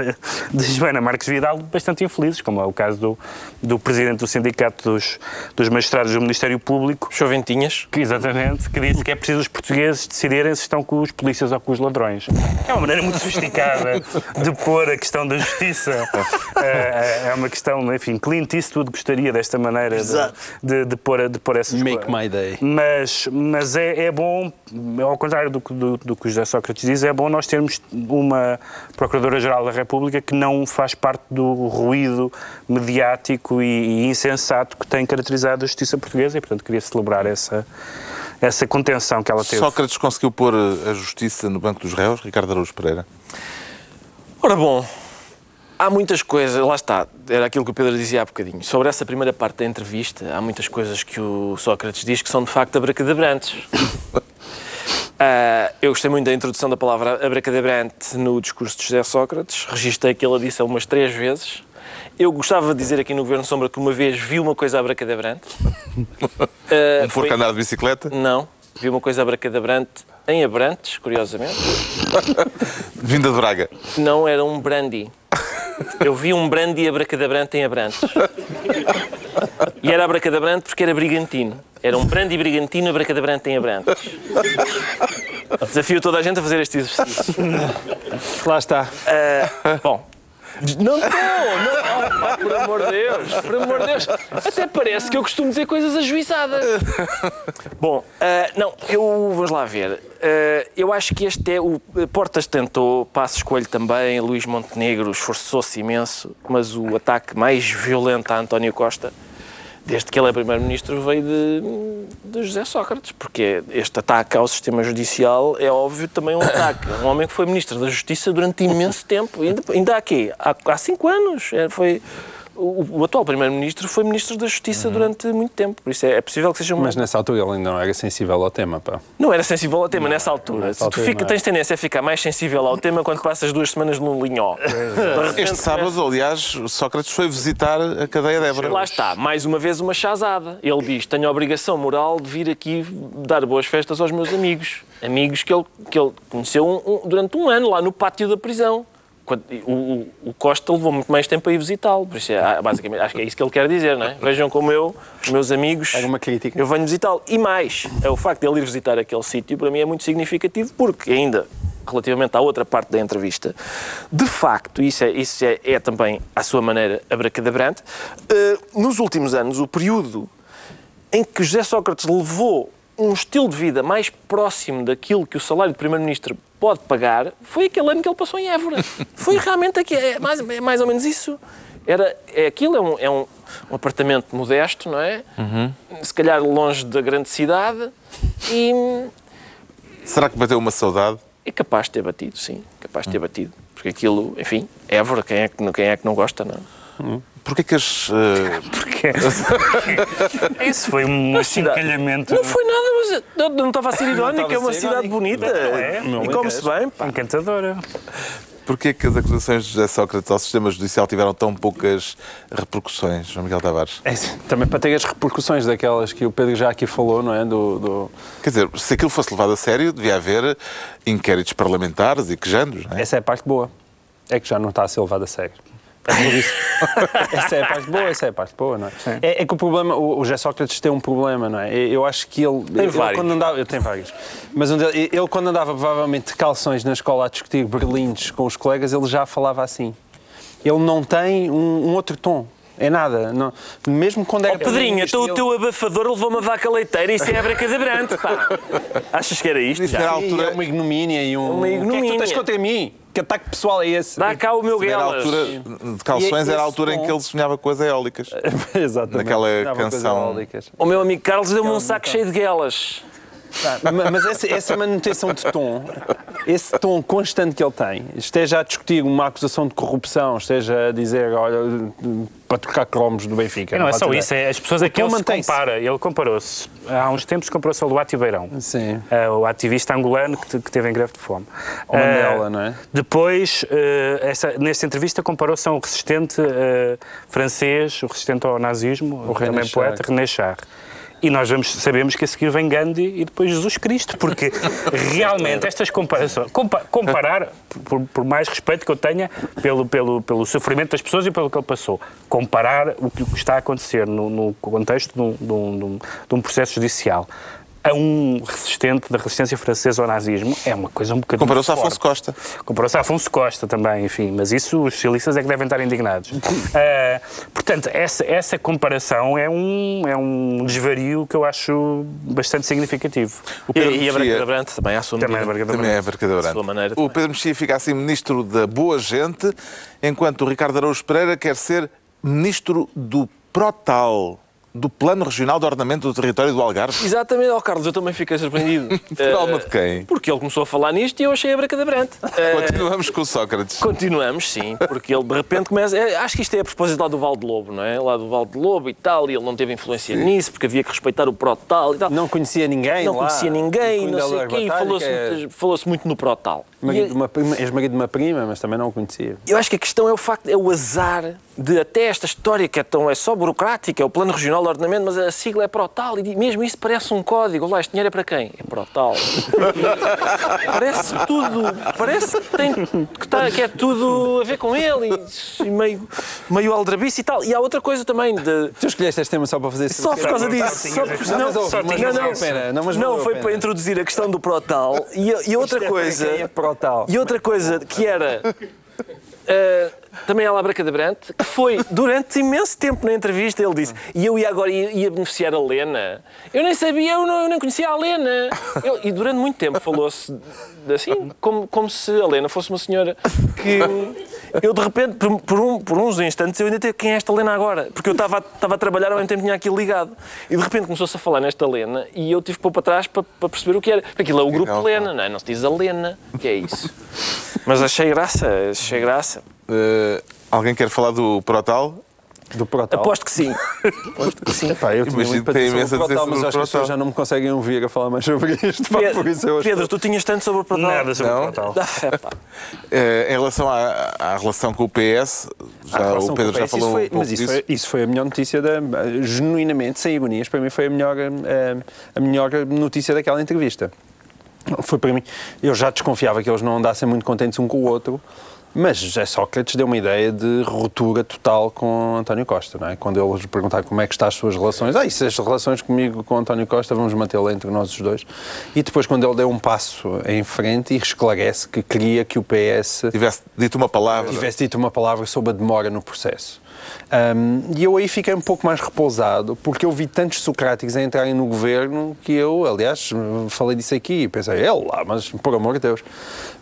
Speaker 6: de Joana Marques Vidal bastante infelizes, como é o caso do, do presidente do Sindicato dos, dos Magistrados do Ministério Público,
Speaker 3: Choventinhas.
Speaker 6: que, exatamente, que disse que é preciso os portugueses decidirem se estão com os polícias ou com os ladrões. É uma maneira muito sofisticada de pôr a questão da justiça. É, é uma questão, enfim, Clint Eastwood gostaria desta maneira de, de, de pôr, de pôr essas
Speaker 2: Make
Speaker 6: coisas.
Speaker 2: my day.
Speaker 6: Mas, mas é, é bom, ao contrário do, que- do, do que o José Sócrates diz, é bom nós termos uma Procuradora-Geral da República que não faz parte do ruído mediático e, e insensato que tem caracterizado a justiça portuguesa e, portanto, queria celebrar essa, essa contenção que ela teve.
Speaker 1: Sócrates conseguiu pôr a justiça no banco dos réus, Ricardo Araújo Pereira.
Speaker 3: Ora bom, há muitas coisas, lá está, era aquilo que o Pedro dizia há bocadinho. Sobre essa primeira parte da entrevista, há muitas coisas que o Sócrates diz que são de facto abracadabrantes. Ah, eu gostei muito da introdução da palavra abracadabrante no discurso de José Sócrates, registrei que ele a disse umas três vezes. Eu gostava de dizer aqui no Governo Sombra que uma vez vi uma coisa abracadabrante. Ah,
Speaker 1: Um
Speaker 3: foi-
Speaker 1: porco andar de bicicleta,
Speaker 3: Não, vi uma coisa abracadabrante em Abrantes, curiosamente.
Speaker 1: vinda de Braga.
Speaker 3: Não, era um brandy. Eu vi um brandy abracadabrante em Abrantes. E era abracadabrante porque era brigantino. Era um Brandi Brigantino a Bracadabrante em Abrantes. Desafio toda a gente a fazer este exercício.
Speaker 2: Lá está.
Speaker 3: Ah, bom, não estou! Não, oh, por amor de Deus! Por amor de Deus! Até parece que eu costumo dizer coisas ajuizadas. Bom, ah, não, eu. Vamos lá ver. Ah, eu acho que este é o. Portas tentou, Passos Coelho também, Luís Montenegro esforçou-se imenso, mas o ataque mais violento a António Costa. Desde que ele é Primeiro-Ministro veio de, de José Sócrates, porque este ataque ao sistema judicial é óbvio também um ataque. Um homem que foi Ministro da Justiça durante imenso tempo, ainda, ainda aqui, há, há cinco anos. É, foi, o, o atual Primeiro-Ministro foi Ministro da Justiça durante muito tempo, por isso é, é possível que seja um.
Speaker 2: Mas nessa altura ele ainda não era sensível ao tema, pá.
Speaker 3: Não era sensível ao tema nessa altura.
Speaker 2: nessa
Speaker 3: Se tu
Speaker 2: altura
Speaker 3: fica,
Speaker 2: não é.
Speaker 3: tens tendência a ficar mais sensível ao tema quando passas duas semanas num linhó.
Speaker 1: Este sábado, aliás, Sócrates foi visitar a cadeia de Évora.
Speaker 3: Lá está, mais uma vez uma chazada. Ele diz: Tenho a obrigação moral de vir aqui dar boas festas aos meus amigos. Amigos que ele, que ele conheceu um- um- durante um ano lá no pátio da prisão. O, o- Costa levou muito mais tempo a ir visitá-lo. Por isso, é, ah, basicamente, acho que é isso que ele quer dizer, não é? Vejam como eu, meus amigos.
Speaker 2: Era uma crítica.
Speaker 3: Eu venho visitá-lo. E mais, é o facto de ele ir visitar aquele sítio, para mim é muito significativo, porque ainda, relativamente à outra parte da entrevista, de facto, isso é, isso é, é também, à sua maneira, abracadabrante, eh, nos últimos anos, o período em que José Sócrates levou um estilo de vida mais próximo daquilo que o salário de Primeiro-Ministro pode pagar, foi aquele ano que ele passou em Évora. Foi realmente aqui, é mais, é mais ou menos isso. Era, é aquilo, é um, é um, um apartamento modesto, não é? Se calhar longe da grande cidade e
Speaker 1: Será que bateu uma saudade?
Speaker 3: é capaz de ter batido, sim, capaz de ter batido. Porque aquilo, enfim, Évora, quem é que, não- quem é que não gosta, não é?
Speaker 1: Porquê que as. eh,
Speaker 6: Porque isso foi um achincalhamento.
Speaker 3: Não foi nada, mas eu não estava a ser irónico, é uma cidade
Speaker 2: irónico.
Speaker 3: bonita
Speaker 6: é?
Speaker 3: e come-se bem. pá.
Speaker 6: encantadora.
Speaker 1: Porquê que as acusações de José Sócrates ao sistema judicial tiveram tão poucas repercussões, João Miguel Tavares?
Speaker 2: É, também para ter as repercussões daquelas que o Pedro já aqui falou, não é? Do, do-
Speaker 1: Quer dizer, se aquilo fosse levado a sério, devia haver inquéritos parlamentares e quejandos, não é?
Speaker 2: Essa é a parte boa. É que já não está a ser levado a sério. É essa é a parte boa, essa é a parte boa, não é? É, é que o problema, o, o José Sócrates tem um problema, não é? Eu acho que ele.
Speaker 3: Tem
Speaker 2: ele
Speaker 3: vários.
Speaker 2: Quando andava, eu tenho vários. Mas dele- ele, quando andava provavelmente de calções na escola a discutir berlindes com os colegas, ele já falava assim. Ele não tem um, um outro tom. É nada. Não, mesmo quando é
Speaker 3: Ó Pedrinho, então o teu abafador levou uma vaca leiteira e isso é abracadabrante, pá. Achas que era isto?
Speaker 1: Isso era
Speaker 3: Já?
Speaker 1: a altura-
Speaker 2: É uma ignomínia e um.
Speaker 3: Uma
Speaker 2: O que é que tu
Speaker 3: ignomínia.
Speaker 2: tens contra mim? Que ataque pessoal é esse?
Speaker 3: Dá cá o meu guelas.
Speaker 1: altura de calções,
Speaker 2: E
Speaker 1: era a altura em que ele sonhava com as eólicas.
Speaker 2: Exatamente.
Speaker 1: Naquela canção.
Speaker 3: O meu amigo Carlos deu-me um saco cheio de guelas.
Speaker 2: Ma- Mas essa, essa manutenção de tom, esse tom constante que ele tem, esteja a discutir uma acusação de corrupção, esteja a dizer, olha, para trocar cromos do Benfica.
Speaker 6: Não é
Speaker 2: pode
Speaker 6: só isso, é as pessoas é que
Speaker 2: Ele
Speaker 6: se compara. Ele comparou-se. Há uns tempos comparou-se ao Luátio Beirão.
Speaker 2: Sim.
Speaker 6: Eh, o ativista angolano que, que teve em greve de fome.
Speaker 2: Ao Mandela,
Speaker 6: Eh,
Speaker 2: não é?
Speaker 6: Depois, eh, essa, nesta entrevista, comparou-se a um resistente eh, francês, o resistente ao nazismo,
Speaker 2: O René
Speaker 6: também
Speaker 2: Char.
Speaker 6: poeta, René Char. E nós vamos, sabemos que a seguir vem Gandhi e depois Jesus Cristo, porque realmente estas comparações, compa- comparar, por, por mais respeito que eu tenha pelo, pelo, pelo sofrimento das pessoas e pelo que ele passou, comparar o que está a acontecer no, no contexto de um, de um- de um- de um processo judicial a um resistente da resistência francesa ao nazismo é uma coisa um bocadinho
Speaker 1: Comparou-se a. Afonso Costa.
Speaker 6: Comparou-se a Afonso Costa também, enfim, mas isso os socialistas é que devem estar indignados. Ah, portanto, essa, essa comparação é um, é um desvario que eu acho bastante significativo.
Speaker 1: O
Speaker 3: E,
Speaker 1: Pedro
Speaker 3: e a
Speaker 1: Mexia-
Speaker 3: Bracadabrante também à sua
Speaker 6: Também
Speaker 3: medida.
Speaker 6: a Bracadabrante.
Speaker 1: Também é verdadeiramente.
Speaker 3: Sua maneira
Speaker 1: O
Speaker 3: também.
Speaker 1: Pedro Mexia fica assim ministro da boa gente, enquanto o Ricardo Araújo Pereira quer ser ministro do Protal, do Plano Regional de Ordenamento do Território do Algarve.
Speaker 3: Exatamente, ó Carlos, eu também fiquei surpreendido.
Speaker 1: Por alma de quem?
Speaker 3: Porque ele começou a falar nisto e eu achei abracadabrante. Eh,
Speaker 1: Continuamos com o Sócrates.
Speaker 3: Continuamos, sim, porque ele de repente começa. é, acho que isto é a propósito lá do Val de Lobo, não é? Lá do Val de Lobo e tal, e ele não teve influência nisso, porque havia que respeitar o Protal e tal.
Speaker 2: Não conhecia ninguém
Speaker 3: Não
Speaker 2: lá.
Speaker 3: conhecia ninguém, não
Speaker 2: a
Speaker 3: sei o quê, e falou-se
Speaker 2: é
Speaker 3: muito, falou-se muito no Protal.
Speaker 2: marido de uma prima- Ex-marido de uma prima, mas também não o conhecia.
Speaker 3: Eu acho que a questão é o facto, é o azar de até esta história que é, tão, é só burocrática, é o Plano Regional de Ordenamento, mas a sigla é Protal. E mesmo isso parece um código. Lá, este dinheiro é para quem? É Protal. parece tudo. Parece que, tem, que, tá, que é tudo a ver com ele. E meio, meio aldrabice e tal. E há outra coisa também. De,
Speaker 2: Tu escolheste este tema só para fazer
Speaker 3: só por causa disso. Só por,
Speaker 2: Não,
Speaker 3: não, só-
Speaker 2: mas
Speaker 3: não, não,
Speaker 2: não, mas
Speaker 3: não, foi
Speaker 2: pena.
Speaker 3: para introduzir a questão do Protal. E, e outra
Speaker 2: é para
Speaker 3: coisa.
Speaker 2: quem é Protal.
Speaker 3: E outra coisa que era. Eh, também ela abracadabrante, que foi durante imenso tempo na entrevista, ele disse, e eu ia agora ia, ia beneficiar a Lena. Eu nem sabia, eu, não, eu nem conhecia a Lena. Eu- e durante muito tempo falou-se assim, como, como se a Lena fosse uma senhora que eu de repente, por, por um- por uns instantes, eu ainda tenho quem é esta Lena agora? Porque eu estava a trabalhar ao mesmo tempo tinha aquilo ligado. E de repente começou-se a falar nesta Lena e eu tive que pôr para trás para, para perceber o que era. Porque aquilo é o grupo Lena, não é? Não se diz a Lena. Que é isso? Mas achei graça, achei graça.
Speaker 1: Eh, alguém quer falar do Protal?
Speaker 2: Do Protal.
Speaker 3: Aposto que sim. Aposto que sim.
Speaker 2: Pá, eu tinha
Speaker 1: Imagino
Speaker 2: muito para
Speaker 1: que tem
Speaker 2: dizer
Speaker 1: a
Speaker 2: sobre o Protal, mas acho que as pessoas já não me conseguem ouvir a falar mais sobre isto. pá, por isso eu
Speaker 3: Pedro,
Speaker 2: estou-
Speaker 3: Pedro, tu tinhas tanto sobre o Protal.
Speaker 6: Nada sobre
Speaker 1: Não.
Speaker 6: o Protal.
Speaker 3: Dá fé, pá.
Speaker 1: Eh, em relação à, à relação com o PS,
Speaker 2: A
Speaker 1: já, o Pedro
Speaker 2: com
Speaker 1: já
Speaker 2: PS,
Speaker 1: falou
Speaker 2: isso foi,
Speaker 1: um pouco
Speaker 2: Mas isso
Speaker 1: disso.
Speaker 2: foi, isso foi a melhor notícia, da, genuinamente, sem ironias, para mim foi a melhor, eh, a melhor notícia daquela entrevista. Foi para mim. Eu já desconfiava que eles não andassem muito contentes um com o outro, mas José Sócrates deu uma ideia de ruptura total com António Costa, não é? Quando eles perguntaram como é que estão as suas relações, ah, e se as relações comigo com António Costa vamos mantê-la entre nós os dois. E depois, quando ele deu um passo em frente e esclarece que queria que o PS
Speaker 1: Tivesse dito uma palavra.
Speaker 2: tivesse dito uma palavra sobre a demora no processo. Um, e eu aí fiquei um pouco mais repousado, porque eu vi tantos socráticos a entrarem no governo que eu, aliás, falei disso aqui e pensei, é lá, mas por amor de Deus.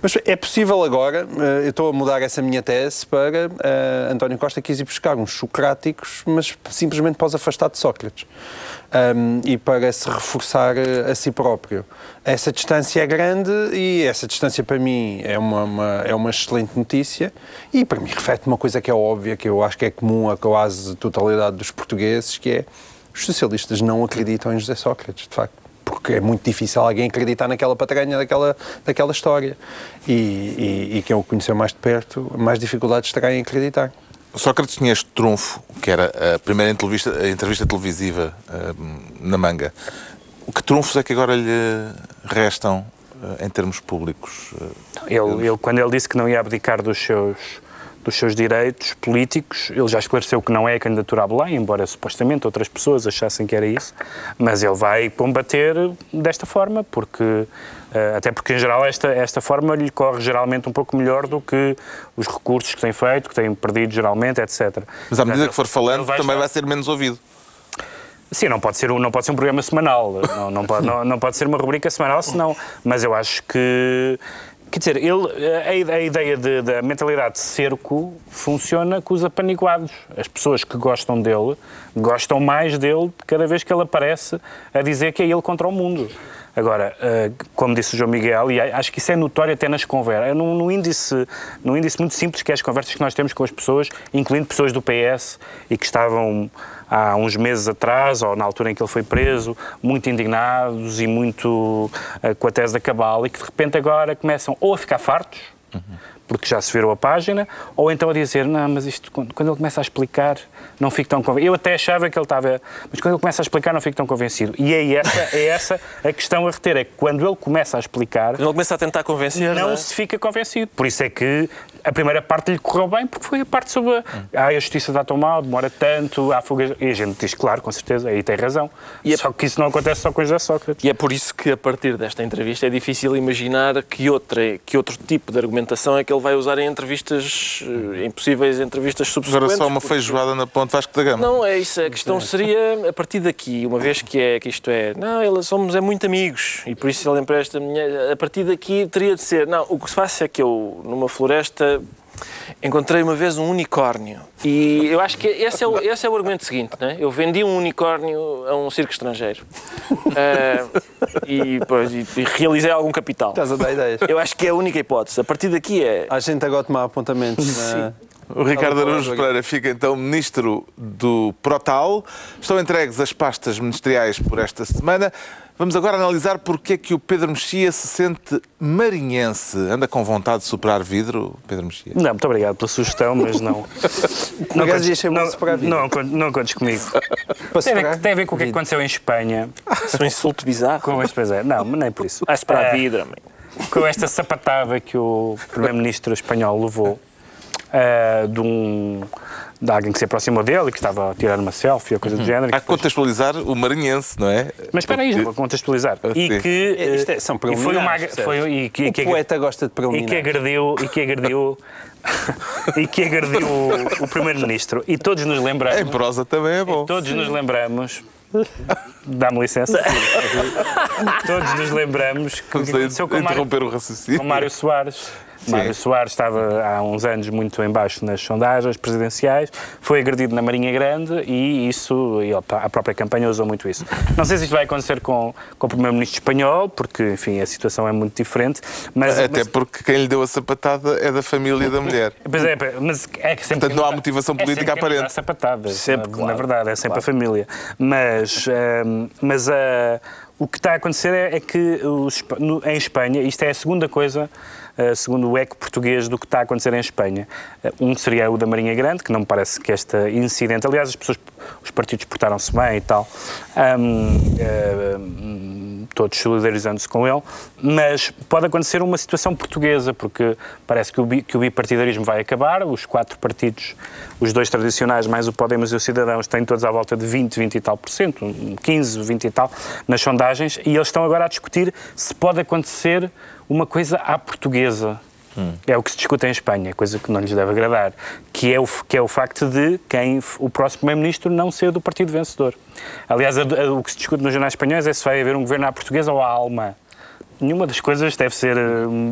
Speaker 2: Mas é possível agora, eh, eu estou a mudar essa minha tese para eh, António Costa quis ir buscar uns socráticos, mas simplesmente para os afastar de Sócrates. Um, e para se reforçar eh, a si próprio. Essa distância é grande e essa distância para mim é uma, uma- é uma excelente notícia e para mim reflete uma coisa que é óbvia, que eu acho que é comum a quase totalidade dos portugueses, que é os socialistas não acreditam em José Sócrates, de facto. Porque é muito difícil alguém acreditar naquela patranha daquela, daquela história. E, e, e quem o conheceu mais de perto, mais dificuldades terá em acreditar.
Speaker 1: Sócrates tinha este trunfo, que era a primeira entrevista, a entrevista televisiva eh, na manga. Que trunfos é que agora lhe restam eh, em termos públicos?
Speaker 6: Ele, ele, quando ele disse que não ia abdicar dos seus, dos seus direitos políticos, ele já esclareceu que não é a candidatura a Belém, embora supostamente outras pessoas achassem que era isso, mas ele vai combater desta forma, porque eh, até porque em geral esta, esta forma lhe corre geralmente um pouco melhor do que os recursos que tem feito, que tem perdido geralmente, etc.
Speaker 1: Mas à medida que for falando,
Speaker 6: vai
Speaker 1: também
Speaker 6: estar-
Speaker 1: vai ser menos ouvido.
Speaker 6: Sim, não pode ser, um- não pode ser um programa semanal, não, não, pode, não, não pode ser uma rubrica semanal, senão. Mas eu acho que. Quer dizer, ele, a, a ideia de- da mentalidade de cerco funciona com os apaniguados. As pessoas que gostam dele gostam mais dele cada vez que ele aparece a dizer que é ele contra o mundo. Agora, eh, como disse o João Miguel, e acho que isso é notório até nas conversas, no, no índice, no índice muito simples que é as conversas que nós temos com as pessoas, incluindo pessoas do PS e que estavam há uns meses atrás, ou na altura em que ele foi preso, muito indignados e muito eh, com a tese da cabal, e que de repente agora começam ou a ficar fartos, porque já se viram a página, ou então a dizer, não, mas isto, quando quando ele começa a explicar, não fico tão convencido. Eu até achava que ele estava, mas quando ele começa a explicar, não fico tão convencido. E é essa, é essa a questão a reter, é que quando ele começa a explicar,
Speaker 3: Ele começa a tentar convencer.
Speaker 6: não
Speaker 3: é?
Speaker 6: se fica convencido. Por isso é que a primeira parte lhe correu bem, porque foi a parte sobre a, ah, a justiça dá tão mal, demora tanto, há fugas. E a gente diz, claro, com certeza, aí tem razão.
Speaker 3: E é-
Speaker 6: Só que isso não acontece só com José Sócrates.
Speaker 3: E é por isso que, a partir desta entrevista, é difícil imaginar que, outra, que outro tipo de argumentação é que ele vai usar em entrevistas, eh, em possíveis entrevistas
Speaker 1: Agora
Speaker 3: subsequentes.
Speaker 1: só uma
Speaker 3: porque-
Speaker 1: feijoada na ponte Vasco da Gama.
Speaker 3: Não, é isso. A questão seria, a partir daqui, uma vez que, é, que isto é, não, ele, somos é muito amigos e por isso ele empresta dinheiro, a partir daqui teria de ser, não, o que se faz é que eu, numa floresta, encontrei uma vez um unicórnio e eu acho que esse é o, esse é o argumento seguinte, né? eu vendi um unicórnio a um circo estrangeiro Eh, e, pois, e, e realizei algum capital.
Speaker 2: Estás a dar ideias.
Speaker 3: Eu acho que é a única hipótese. A partir daqui é,
Speaker 2: Há gente agora a tomar apontamentos na,
Speaker 1: O Ricardo Araújo Pereira fica então ministro do Protal. Estão entregues as pastas ministeriais por esta semana. Vamos agora analisar porque é que o Pedro Mexia se sente marinhense. Anda com vontade de superar vidro, Pedro Mexia?
Speaker 6: Não, muito obrigado pela sugestão, mas não.
Speaker 2: Não
Speaker 6: contes-
Speaker 2: chamar
Speaker 6: não,
Speaker 2: superar vidro?
Speaker 6: não, con- não contes comigo. Tem a,
Speaker 2: superar
Speaker 6: ver, tem a ver com o que é que aconteceu em Espanha.
Speaker 3: Isso é um insulto bizarro.
Speaker 6: Com este, pois é, não, mas nem por isso.
Speaker 3: A
Speaker 6: Eh,
Speaker 3: vidro, amigo.
Speaker 6: com esta sapatada que o primeiro-ministro espanhol levou eh, de, um, de alguém que se aproximou dele e que estava a tirar uma selfie ou coisa do género.
Speaker 1: Há
Speaker 6: que
Speaker 1: que contextualizar o marinhense, não é?
Speaker 6: Mas espera aí, já vou contextualizar.
Speaker 1: Ah,
Speaker 6: E
Speaker 1: sim.
Speaker 6: que,
Speaker 2: É, isto é- são
Speaker 6: e foi uma
Speaker 2: preliminares,
Speaker 6: foi, e que,
Speaker 2: O
Speaker 6: que-
Speaker 2: poeta gosta de
Speaker 6: e que
Speaker 2: preliminares.
Speaker 6: agrediu e que agrediu e que agrediu o, o primeiro-ministro. E todos nos lembramos.
Speaker 1: Em prosa também é bom.
Speaker 6: Todos nos lembramos. Dá-me licença. Todos nos lembramos que o que aconteceu com o Mário,
Speaker 1: interromper o raciocínio.
Speaker 6: com Mário Soares. Mário Soares estava há uns anos muito em baixo nas sondagens presidenciais, foi agredido na Marinha Grande e isso, e a própria campanha usou muito isso. Não sei se isto vai acontecer com, com o primeiro-ministro espanhol, porque, enfim, a situação é muito diferente, mas...
Speaker 1: Até
Speaker 6: mas-
Speaker 1: porque quem lhe deu a sapatada é da família da mulher.
Speaker 6: Pois é, mas é que sempre
Speaker 1: Portanto, não há motivação
Speaker 6: é
Speaker 1: política
Speaker 6: quem
Speaker 1: aparente.
Speaker 6: dá sapatadas,
Speaker 3: Sempre,
Speaker 6: na,
Speaker 3: claro.
Speaker 6: na verdade, é sempre a família. Mas, ehm, mas ah, o que está a acontecer é, é que os no- em Espanha, isto é a segunda coisa, ah, segundo o eco português, do que está a acontecer em Espanha. Ah, um seria o da Marinha Grande, que não me parece que este incidente, aliás, as pessoas, os partidos portaram-se bem e tal. Ahm, ah, todos solidarizando-se com ele, mas pode acontecer uma situação portuguesa, porque parece que o, bi- que o bipartidarismo vai acabar, os quatro partidos, os dois tradicionais, mais o Podemos e os Cidadãos, têm todos à volta de 20, 20 e tal por cento, um 15, 20 e tal, nas sondagens, e eles estão agora a discutir se pode acontecer uma coisa à portuguesa. É o que se discute em Espanha, coisa que não lhes deve agradar, que é o, que é o facto de quem o próximo primeiro-ministro não ser do partido vencedor. Aliás, a- a- o que se discute nos jornais espanhóis é se vai haver um governo à portuguesa ou à alma. Nenhuma das coisas deve ser eh,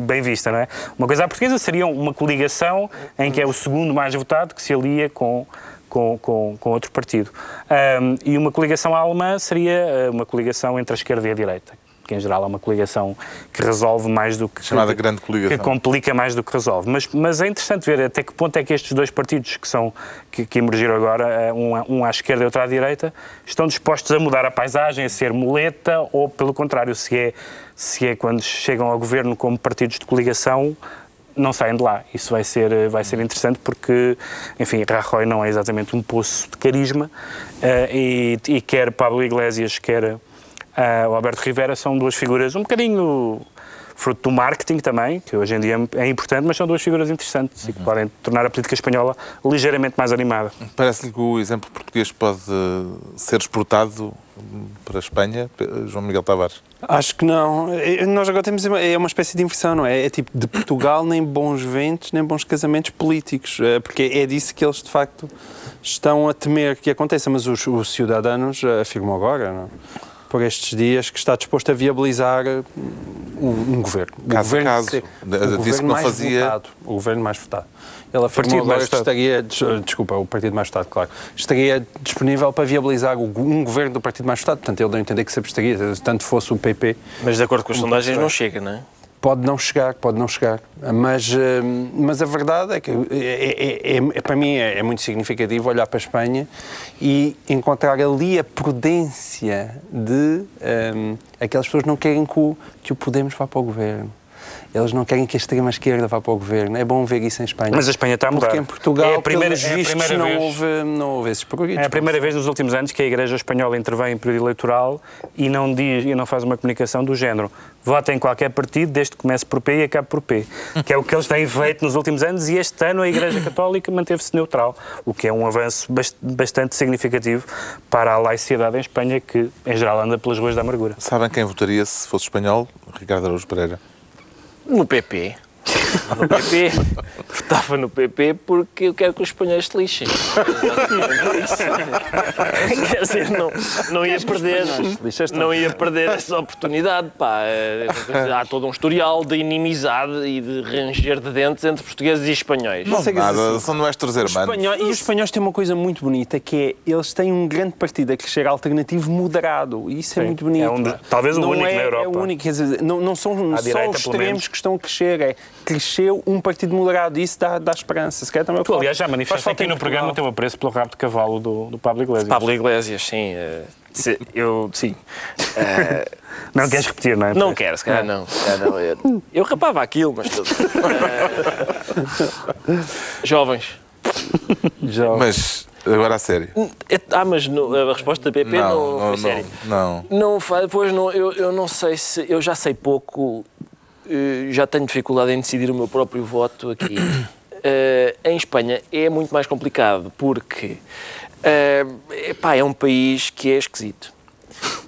Speaker 6: bem vista, não é? Uma coisa à portuguesa seria uma coligação em que é o segundo mais votado que se alia com, com, com, com outro partido. Ahm, e uma coligação alemã seria eh, uma coligação entre a esquerda e a direita, que em geral é uma coligação que resolve mais do que...
Speaker 1: Chamada
Speaker 6: que,
Speaker 1: grande coligação.
Speaker 6: Que complica mais do que resolve. Mas, mas é interessante ver até que ponto é que estes dois partidos que, são, que, que emergiram agora, eh, um, à- um à esquerda e outro à direita, estão dispostos a mudar a paisagem, a ser muleta ou, pelo contrário, se é, se é quando chegam ao governo como partidos de coligação, não saem de lá. Isso vai ser, eh, vai ser interessante porque, enfim, Rajoy não é exatamente um poço de carisma eh, e, e quer Pablo Iglesias, quer ah, o Alberto Rivera são duas figuras um bocadinho fruto do marketing também, que hoje em dia é importante, mas são duas figuras interessantes e que podem tornar a política espanhola ligeiramente mais animada.
Speaker 1: Parece-lhe que o exemplo português pode eh, ser exportado hum, para a Espanha, João Miguel Tavares.
Speaker 2: Acho que não. É, Nós agora temos uma, é uma espécie de inversão, não é? É tipo de Portugal nem bons ventos, nem bons casamentos políticos, eh, porque é disso que eles de facto estão a temer que aconteça. Mas os, os cidadãos eh, afirmam agora, não? é? Por estes dias, que está disposto a viabilizar eh, um, um governo. O
Speaker 1: Caso a
Speaker 2: governo
Speaker 1: caso. De-
Speaker 2: o
Speaker 1: disse que
Speaker 2: governo
Speaker 1: não
Speaker 2: mais
Speaker 1: fazia-
Speaker 2: votado, o governo mais votado. Ele afirmou
Speaker 1: Partido
Speaker 2: agora
Speaker 1: mais
Speaker 2: que
Speaker 1: votado.
Speaker 2: estaria, des- desculpa, o partido mais votado, claro, estaria disponível para viabilizar um governo do partido mais votado. Portanto, ele deu a entender que se absteria, tanto fosse o PP
Speaker 3: Mas de acordo com as sondagens não chega, não é?
Speaker 2: Pode não chegar, pode não chegar. Mas, eh, mas a verdade é que é, é- é- é- para mim é, é muito significativo olhar para a Espanha e encontrar ali a prudência de eh, aquelas pessoas que não querem que o, que o Podemos vá para o governo. Eles não querem que a extrema-esquerda vá para o governo. É bom ver isso em Espanha.
Speaker 6: Mas a Espanha está a mudar.
Speaker 2: Porque em Portugal,
Speaker 6: É a primeira-
Speaker 2: pelos
Speaker 6: é a
Speaker 2: vistos,
Speaker 6: primeira
Speaker 2: não,
Speaker 6: vez.
Speaker 2: houve, não houve esses progredos.
Speaker 6: É a primeira vez nos últimos anos que a Igreja Espanhola intervém em período eleitoral e não diz e não faz uma comunicação do género. Vota em qualquer partido, desde que comece por P e acabe por P. Que é o que eles têm feito nos últimos anos e este ano a Igreja Católica manteve-se neutral, o que é um avanço bast- bastante significativo para a laicidade em Espanha, que em geral anda pelas ruas da amargura.
Speaker 1: Sabem quem votaria se fosse espanhol? Ricardo Araújo Pereira.
Speaker 3: No PP. No PP. Votava no PP porque eu quero que os espanhóis se lixem. Quer dizer, não, não ia perder. Não ia perder essa oportunidade. Pá. É, Há todo um historial de inimizade e de ranger de dentes entre portugueses e espanhóis.
Speaker 1: Não,
Speaker 2: sei que
Speaker 1: nada, são nuestros
Speaker 2: Os
Speaker 1: hermanos.
Speaker 2: espanhóis- e os espanhóis têm uma coisa muito bonita que é eles têm um grande partido a crescer alternativo moderado e isso é
Speaker 6: Sim,
Speaker 2: muito bonito.
Speaker 6: é um talvez o
Speaker 2: não
Speaker 6: único
Speaker 2: é,
Speaker 6: na Europa.
Speaker 2: É o único, quer dizer, não, não são
Speaker 6: À
Speaker 2: só
Speaker 6: direita,
Speaker 2: os extremos que estão a crescer, é cresceu um partido moderado e isso dá, dá esperança. Se calhar também é
Speaker 6: Tu, aliás, já manifestaste
Speaker 2: falta
Speaker 6: aqui no programa o teu apreço pelo rabo de cavalo do, do Pablo Iglesias.
Speaker 3: Pablo Iglesias, sim. eh, se- eu, sim. Eh,
Speaker 6: Não queres repetir, não é?
Speaker 3: não quero, se calhar não. Se calhar não. Eu, eu rapava aquilo, mas tudo. Eh, jovens.
Speaker 2: Já-
Speaker 1: Mas, agora a sério.
Speaker 3: É- Ah, mas no- a resposta da PP não, foi séria.
Speaker 1: não.
Speaker 3: Não, fa- pois não, eu, eu não sei se. Eu já sei pouco, já tenho dificuldade em decidir o meu próprio voto aqui. Eh, em Espanha é muito mais complicado porque eh, epá, é um país que é esquisito.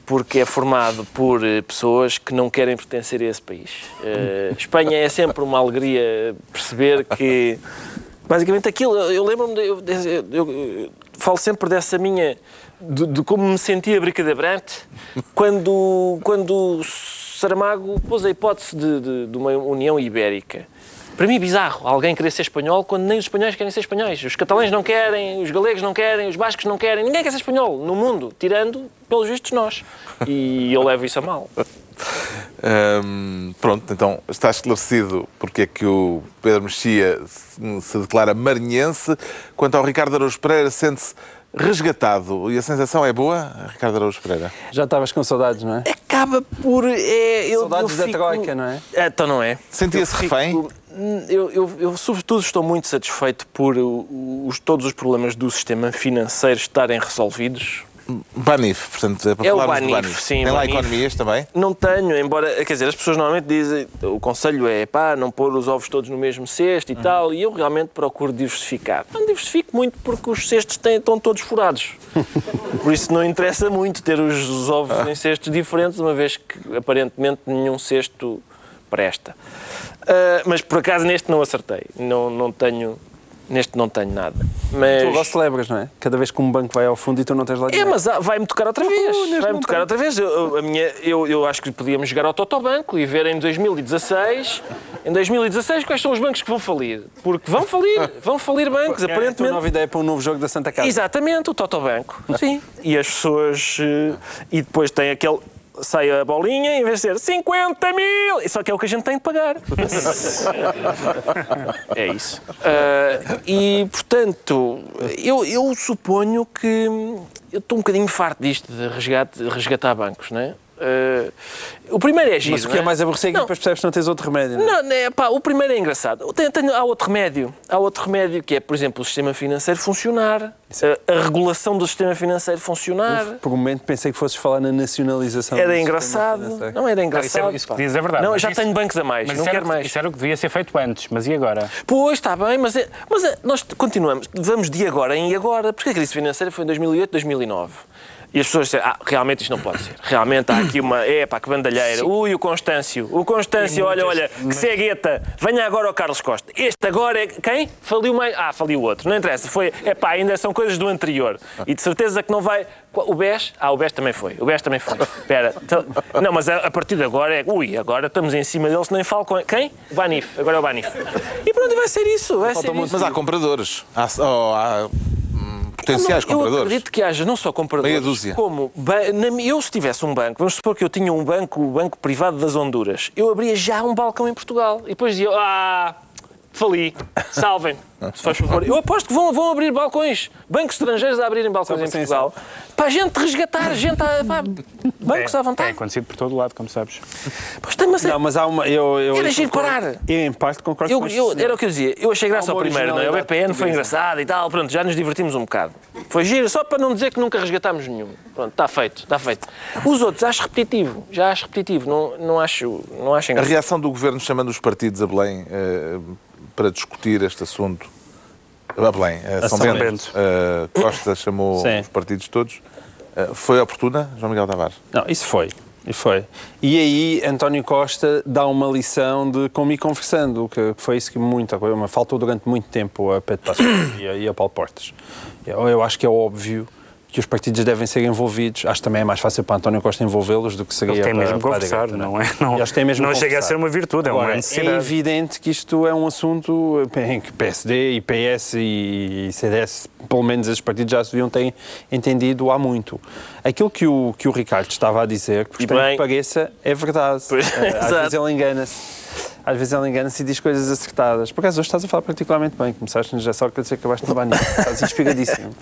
Speaker 3: Porque é formado por eh, pessoas que não querem pertencer a esse país. Eh, Espanha é sempre uma alegria perceber que. Basicamente aquilo, eu lembro-me, eu, eu- eu- falo sempre dessa minha, de, de como me sentia bricadebrante quando, quando Saramago pôs a hipótese de, de- de uma União Ibérica. Para mim é bizarro alguém querer ser espanhol quando nem os espanhóis querem ser espanhóis. Os catalães não querem, os galegos não querem, os bascos não querem, ninguém quer ser espanhol no mundo, tirando, pelos vistos, nós. E eu levo isso a mal.
Speaker 1: Hum, pronto, então está esclarecido porque é que o Pedro Mexia se, declara marinhense. Quanto ao Ricardo Araújo Pereira, sente-se resgatado. E a sensação é boa, Ricardo Araújo Pereira?
Speaker 2: Já estavas com saudades, não é?
Speaker 3: Acaba por. É, eu,
Speaker 2: Saudades
Speaker 3: eu
Speaker 2: da
Speaker 3: fico-
Speaker 2: Troika, não é?
Speaker 3: É, Então não é.
Speaker 1: Sentia-se
Speaker 3: fico-
Speaker 1: refém?
Speaker 3: Eu, eu, eu, sobretudo, estou muito satisfeito por os, todos os problemas do sistema financeiro estarem resolvidos.
Speaker 1: Banif, portanto, é para
Speaker 3: É o
Speaker 1: falarmos do
Speaker 3: Banif,
Speaker 1: Banif.
Speaker 3: sim,
Speaker 1: Tem lá
Speaker 3: Banif.
Speaker 1: economias também?
Speaker 3: Não tenho, embora, quer dizer, as pessoas normalmente dizem, o conselho é pá, não pôr os ovos todos no mesmo cesto e
Speaker 1: Uhum.
Speaker 3: tal, e eu realmente procuro diversificar. Não diversifico muito porque os cestos têm, estão todos furados. Por isso não interessa muito ter os, os ovos
Speaker 1: Ah.
Speaker 3: em cestos diferentes, uma vez que aparentemente nenhum cesto presta. Ah, mas por acaso neste não acertei, não, não tenho, neste não tenho nada. Mas...
Speaker 2: Tu agora celebras, não é? Cada vez que um banco vai ao fundo e tu não tens lá
Speaker 3: É,
Speaker 2: dinheiro.
Speaker 3: mas ah, vai-me tocar outra vez.
Speaker 2: neste
Speaker 3: Vai-me tocar
Speaker 2: tem.
Speaker 3: outra vez. Eu, a minha, eu, eu acho que podíamos jogar ao Totobanco e ver em 2016, em 2016 quais são os bancos que vão falir. Porque vão falir, vão falir bancos,
Speaker 2: É a tua
Speaker 3: aparentemente.
Speaker 2: nova ideia para um novo jogo da Santa Casa.
Speaker 3: Exatamente, o Totobanco. Sim. E as pessoas. eh, E depois tem aquele. Sai a bolinha, em vez de ser 50 mil, só que é o que a gente tem que pagar. É isso. Ah, e, portanto, eu, eu suponho que. Eu estou um bocadinho farto disto de resgate, de resgatar bancos, não é? Ah, o primeiro é giro.
Speaker 2: Mas o que é
Speaker 3: não
Speaker 2: mais aborrecido é que
Speaker 3: Não.
Speaker 2: depois percebes que não tens outro remédio. Não, é?
Speaker 3: Não, né, pá, o primeiro é engraçado. Tem- tem- há outro remédio. Há outro remédio que é, por exemplo, o sistema financeiro funcionar. A, a regulação do sistema financeiro funcionar.
Speaker 2: Por um momento pensei que fosses falar na nacionalização. do
Speaker 3: Era engraçado. Não era engraçado.
Speaker 6: é, isso que
Speaker 3: pá.
Speaker 6: dizes é verdade.
Speaker 3: Não, já
Speaker 6: isso-
Speaker 3: tenho bancos a mais.
Speaker 6: Mas
Speaker 3: não quero mais.
Speaker 6: isso era o que devia ser feito antes, mas e agora?
Speaker 3: Pois, está bem, mas, é- mas é- nós continuamos. Vamos de agora em agora. Porque a crise financeira foi em 2008, 2009. E as pessoas disseram, ah, realmente isto não pode ser. Realmente há aqui uma, é pá, que bandalheira. Ui, o Constâncio. O Constâncio, olha, olha, que cegueta. Venha agora ao Carlos Costa. Este agora é, quem? Faliu mais, ah, faliu o outro. Não interessa, foi, é pá, ainda são coisas do anterior. E de certeza que não vai, o BES? Ah, o BES também foi. O BES também foi. Espera, não, mas a, partir de agora é, ui, agora estamos em cima deles, nem falo com, quem? O Banif, agora é o Banif. E pronto, vai ser isso, vai ser isso.
Speaker 1: Mas há compradores. Há, oh, há, potenciais
Speaker 3: Não, Eu
Speaker 1: compradores.
Speaker 3: acredito que haja não só compradores,
Speaker 1: Meia dúzia.
Speaker 3: como eu se tivesse um banco, vamos supor que eu tinha um banco, o banco privado das Honduras, eu abria já um balcão em Portugal e depois dizia, ah, fali, salvem, se faz favor. Eu aposto que vão, vão abrir balcões, bancos estrangeiros a abrirem balcões em Portugal, para a gente resgatar, gente, a, pá, bancos
Speaker 6: é,
Speaker 3: à
Speaker 6: É
Speaker 3: vontade.
Speaker 6: acontecido por todo lado, como sabes.
Speaker 3: Pois tem, mas é-
Speaker 2: Não, mas há uma. Eu, eu,
Speaker 3: Era giro parar.
Speaker 2: Eu, em parte, concordo
Speaker 3: Eu,
Speaker 2: com
Speaker 3: eu- era o que eu dizia. Eu achei graça ao primeiro, não é? O BPN foi engraçado e tal. Pronto, já nos divertimos um bocado. Foi giro, só para não dizer que nunca resgatámos nenhum. Pronto, está feito, está feito. Os outros, acho repetitivo. Já acho repetitivo. Não, não, acho, não acho
Speaker 1: A
Speaker 3: engraçado.
Speaker 1: reação do governo chamando os partidos a Belém eh, para discutir este assunto. A Belém, a São,
Speaker 2: São
Speaker 1: Bento.
Speaker 6: Bento.
Speaker 1: Eh, Costa chamou
Speaker 2: Sim.
Speaker 1: os partidos todos. Eh, foi oportuna, João Miguel Tavares?
Speaker 2: Não, isso foi. E foi. E aí António Costa dá uma lição de como ir conversando, que foi isso que muito, me faltou durante muito tempo a Pedro Passos e, a- e a Paulo Portas. Eu, eu acho que é óbvio que os partidos devem ser envolvidos. Acho que também é mais fácil para António Costa envolvê-los do que seria
Speaker 6: Eles têm
Speaker 2: para,
Speaker 6: mesmo que
Speaker 2: para a
Speaker 6: conversar,
Speaker 2: direita,
Speaker 6: não é? Não,
Speaker 2: eles têm mesmo
Speaker 6: não chega a ser uma virtude, é uma
Speaker 2: Agora,
Speaker 6: necessidade.
Speaker 2: É evidente que isto é um assunto em que PSD e PS e CDS, pelo menos esses partidos já se deviam ter entendido há muito. Aquilo que o, que o Ricardo estava a dizer, que por estranho
Speaker 3: bem.
Speaker 2: que pareça, é verdade.
Speaker 3: Pois,
Speaker 2: Eh, Às
Speaker 3: exato.
Speaker 2: vezes ele engana-se. Às vezes ela engana-se e diz coisas acertadas. Por acaso, hoje estás a falar particularmente bem. Começaste já só que dizer que acabaste de banir. Estás inspiradíssimo.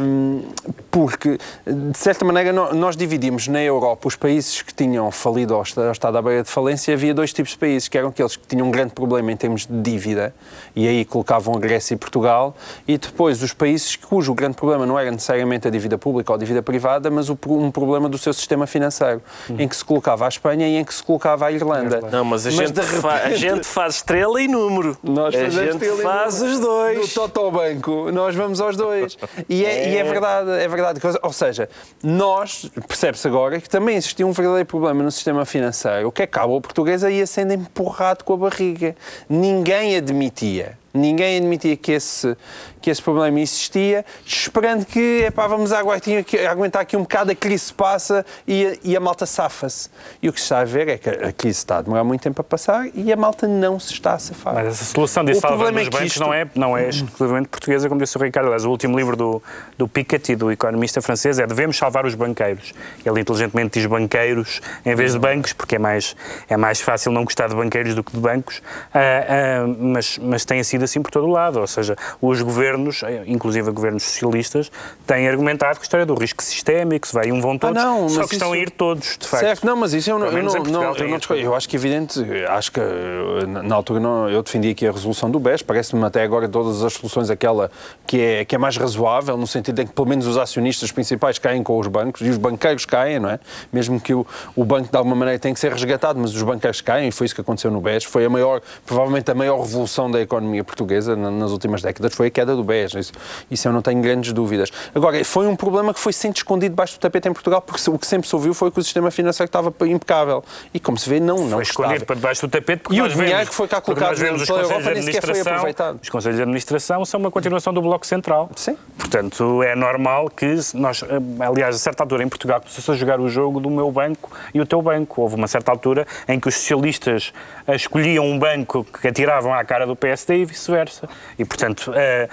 Speaker 2: Um, porque, de certa maneira, no- nós dividimos na Europa os países que tinham falido ao estado à beira de falência. Havia dois tipos de países, que eram aqueles que tinham um grande problema em termos de dívida, e aí colocavam a Grécia e Portugal, e depois os países cujo grande problema não era necessariamente a dívida pública ou a dívida privada, mas um problema do seu sistema financeiro, em que se colocava a Espanha e em que se colocava a Irlanda.
Speaker 3: Não, mas a, gente,
Speaker 2: de
Speaker 3: fa- a gente faz estrela e número.
Speaker 2: Nós
Speaker 3: a
Speaker 2: fazemos
Speaker 3: gente faz os
Speaker 2: No
Speaker 3: dois.
Speaker 2: Totobanco, nós vamos aos dois. E é, e é verdade, é verdade. Ou seja, nós, percebe-se agora que também existia um verdadeiro problema no sistema financeiro, que é que a boa portuguesa ia sendo empurrado com a barriga. Ninguém admitia. Ninguém admitia que esse, que esse problema existia, esperando que, epá, vamos aguentar aqui, aguentar aqui um bocado, a crise se passa e a, e a malta safa-se. E o que se está a ver é que a crise está a demorar muito tempo a passar e a malta não se está a safar.
Speaker 6: Mas essa solução de salvar
Speaker 2: é que
Speaker 6: bancos
Speaker 2: isto-
Speaker 6: não, é, não é exclusivamente portuguesa, como disse o Ricardo. Aliás, o último livro do, do Piketty, do economista francês, é Devemos salvar os banqueiros. Ele inteligentemente diz banqueiros em vez de bancos, porque é mais, é mais fácil não gostar de banqueiros do que de bancos, Ah, ah, mas, mas tem sido assim por todo o lado. Ou seja, os governos, eh, inclusive governos socialistas, têm argumentado que a história do risco sistémico, se vai um vão todos,
Speaker 2: Ah, não,
Speaker 6: só que estão a
Speaker 2: isso-
Speaker 6: ir todos, de facto.
Speaker 2: Certo, não, mas isso eu não, eu não, não, eu,
Speaker 6: tem
Speaker 2: não discordo. eu acho que é evidente, acho que eh, na na altura não, eu defendi aqui a resolução do BES, parece-me até agora todas as soluções aquela que é, que é mais razoável, no sentido em que pelo menos os acionistas principais caem com os bancos e os banqueiros caem, não é? Mesmo que o, o banco de alguma maneira tenha que ser resgatado, mas os banqueiros caem, e foi isso que aconteceu no BES, foi a maior, provavelmente a maior revolução da economia portuguesa na- nas últimas décadas, foi a queda do BES, isso, isso eu não tenho grandes dúvidas. Agora, foi um problema que foi sempre escondido debaixo do tapete em Portugal, porque o que sempre se ouviu foi que o sistema financeiro estava impecável. E como se vê, não, não
Speaker 6: foi
Speaker 2: estava.
Speaker 6: escondido para debaixo do tapete porque
Speaker 2: E o
Speaker 6: nós
Speaker 2: dinheiro
Speaker 6: vemos,
Speaker 2: que foi cá colocado
Speaker 6: nós vemos os
Speaker 2: pela Europa nem sequer foi aproveitado.
Speaker 6: os conselhos de administração são uma continuação do Bloco Central
Speaker 2: Sim.
Speaker 6: portanto é normal que nós eh, aliás a certa altura em Portugal começou-se a jogar o jogo do meu banco e o teu banco houve uma certa altura em que os socialistas escolhiam um banco que atiravam à cara do PSD e vice-versa e portanto eh,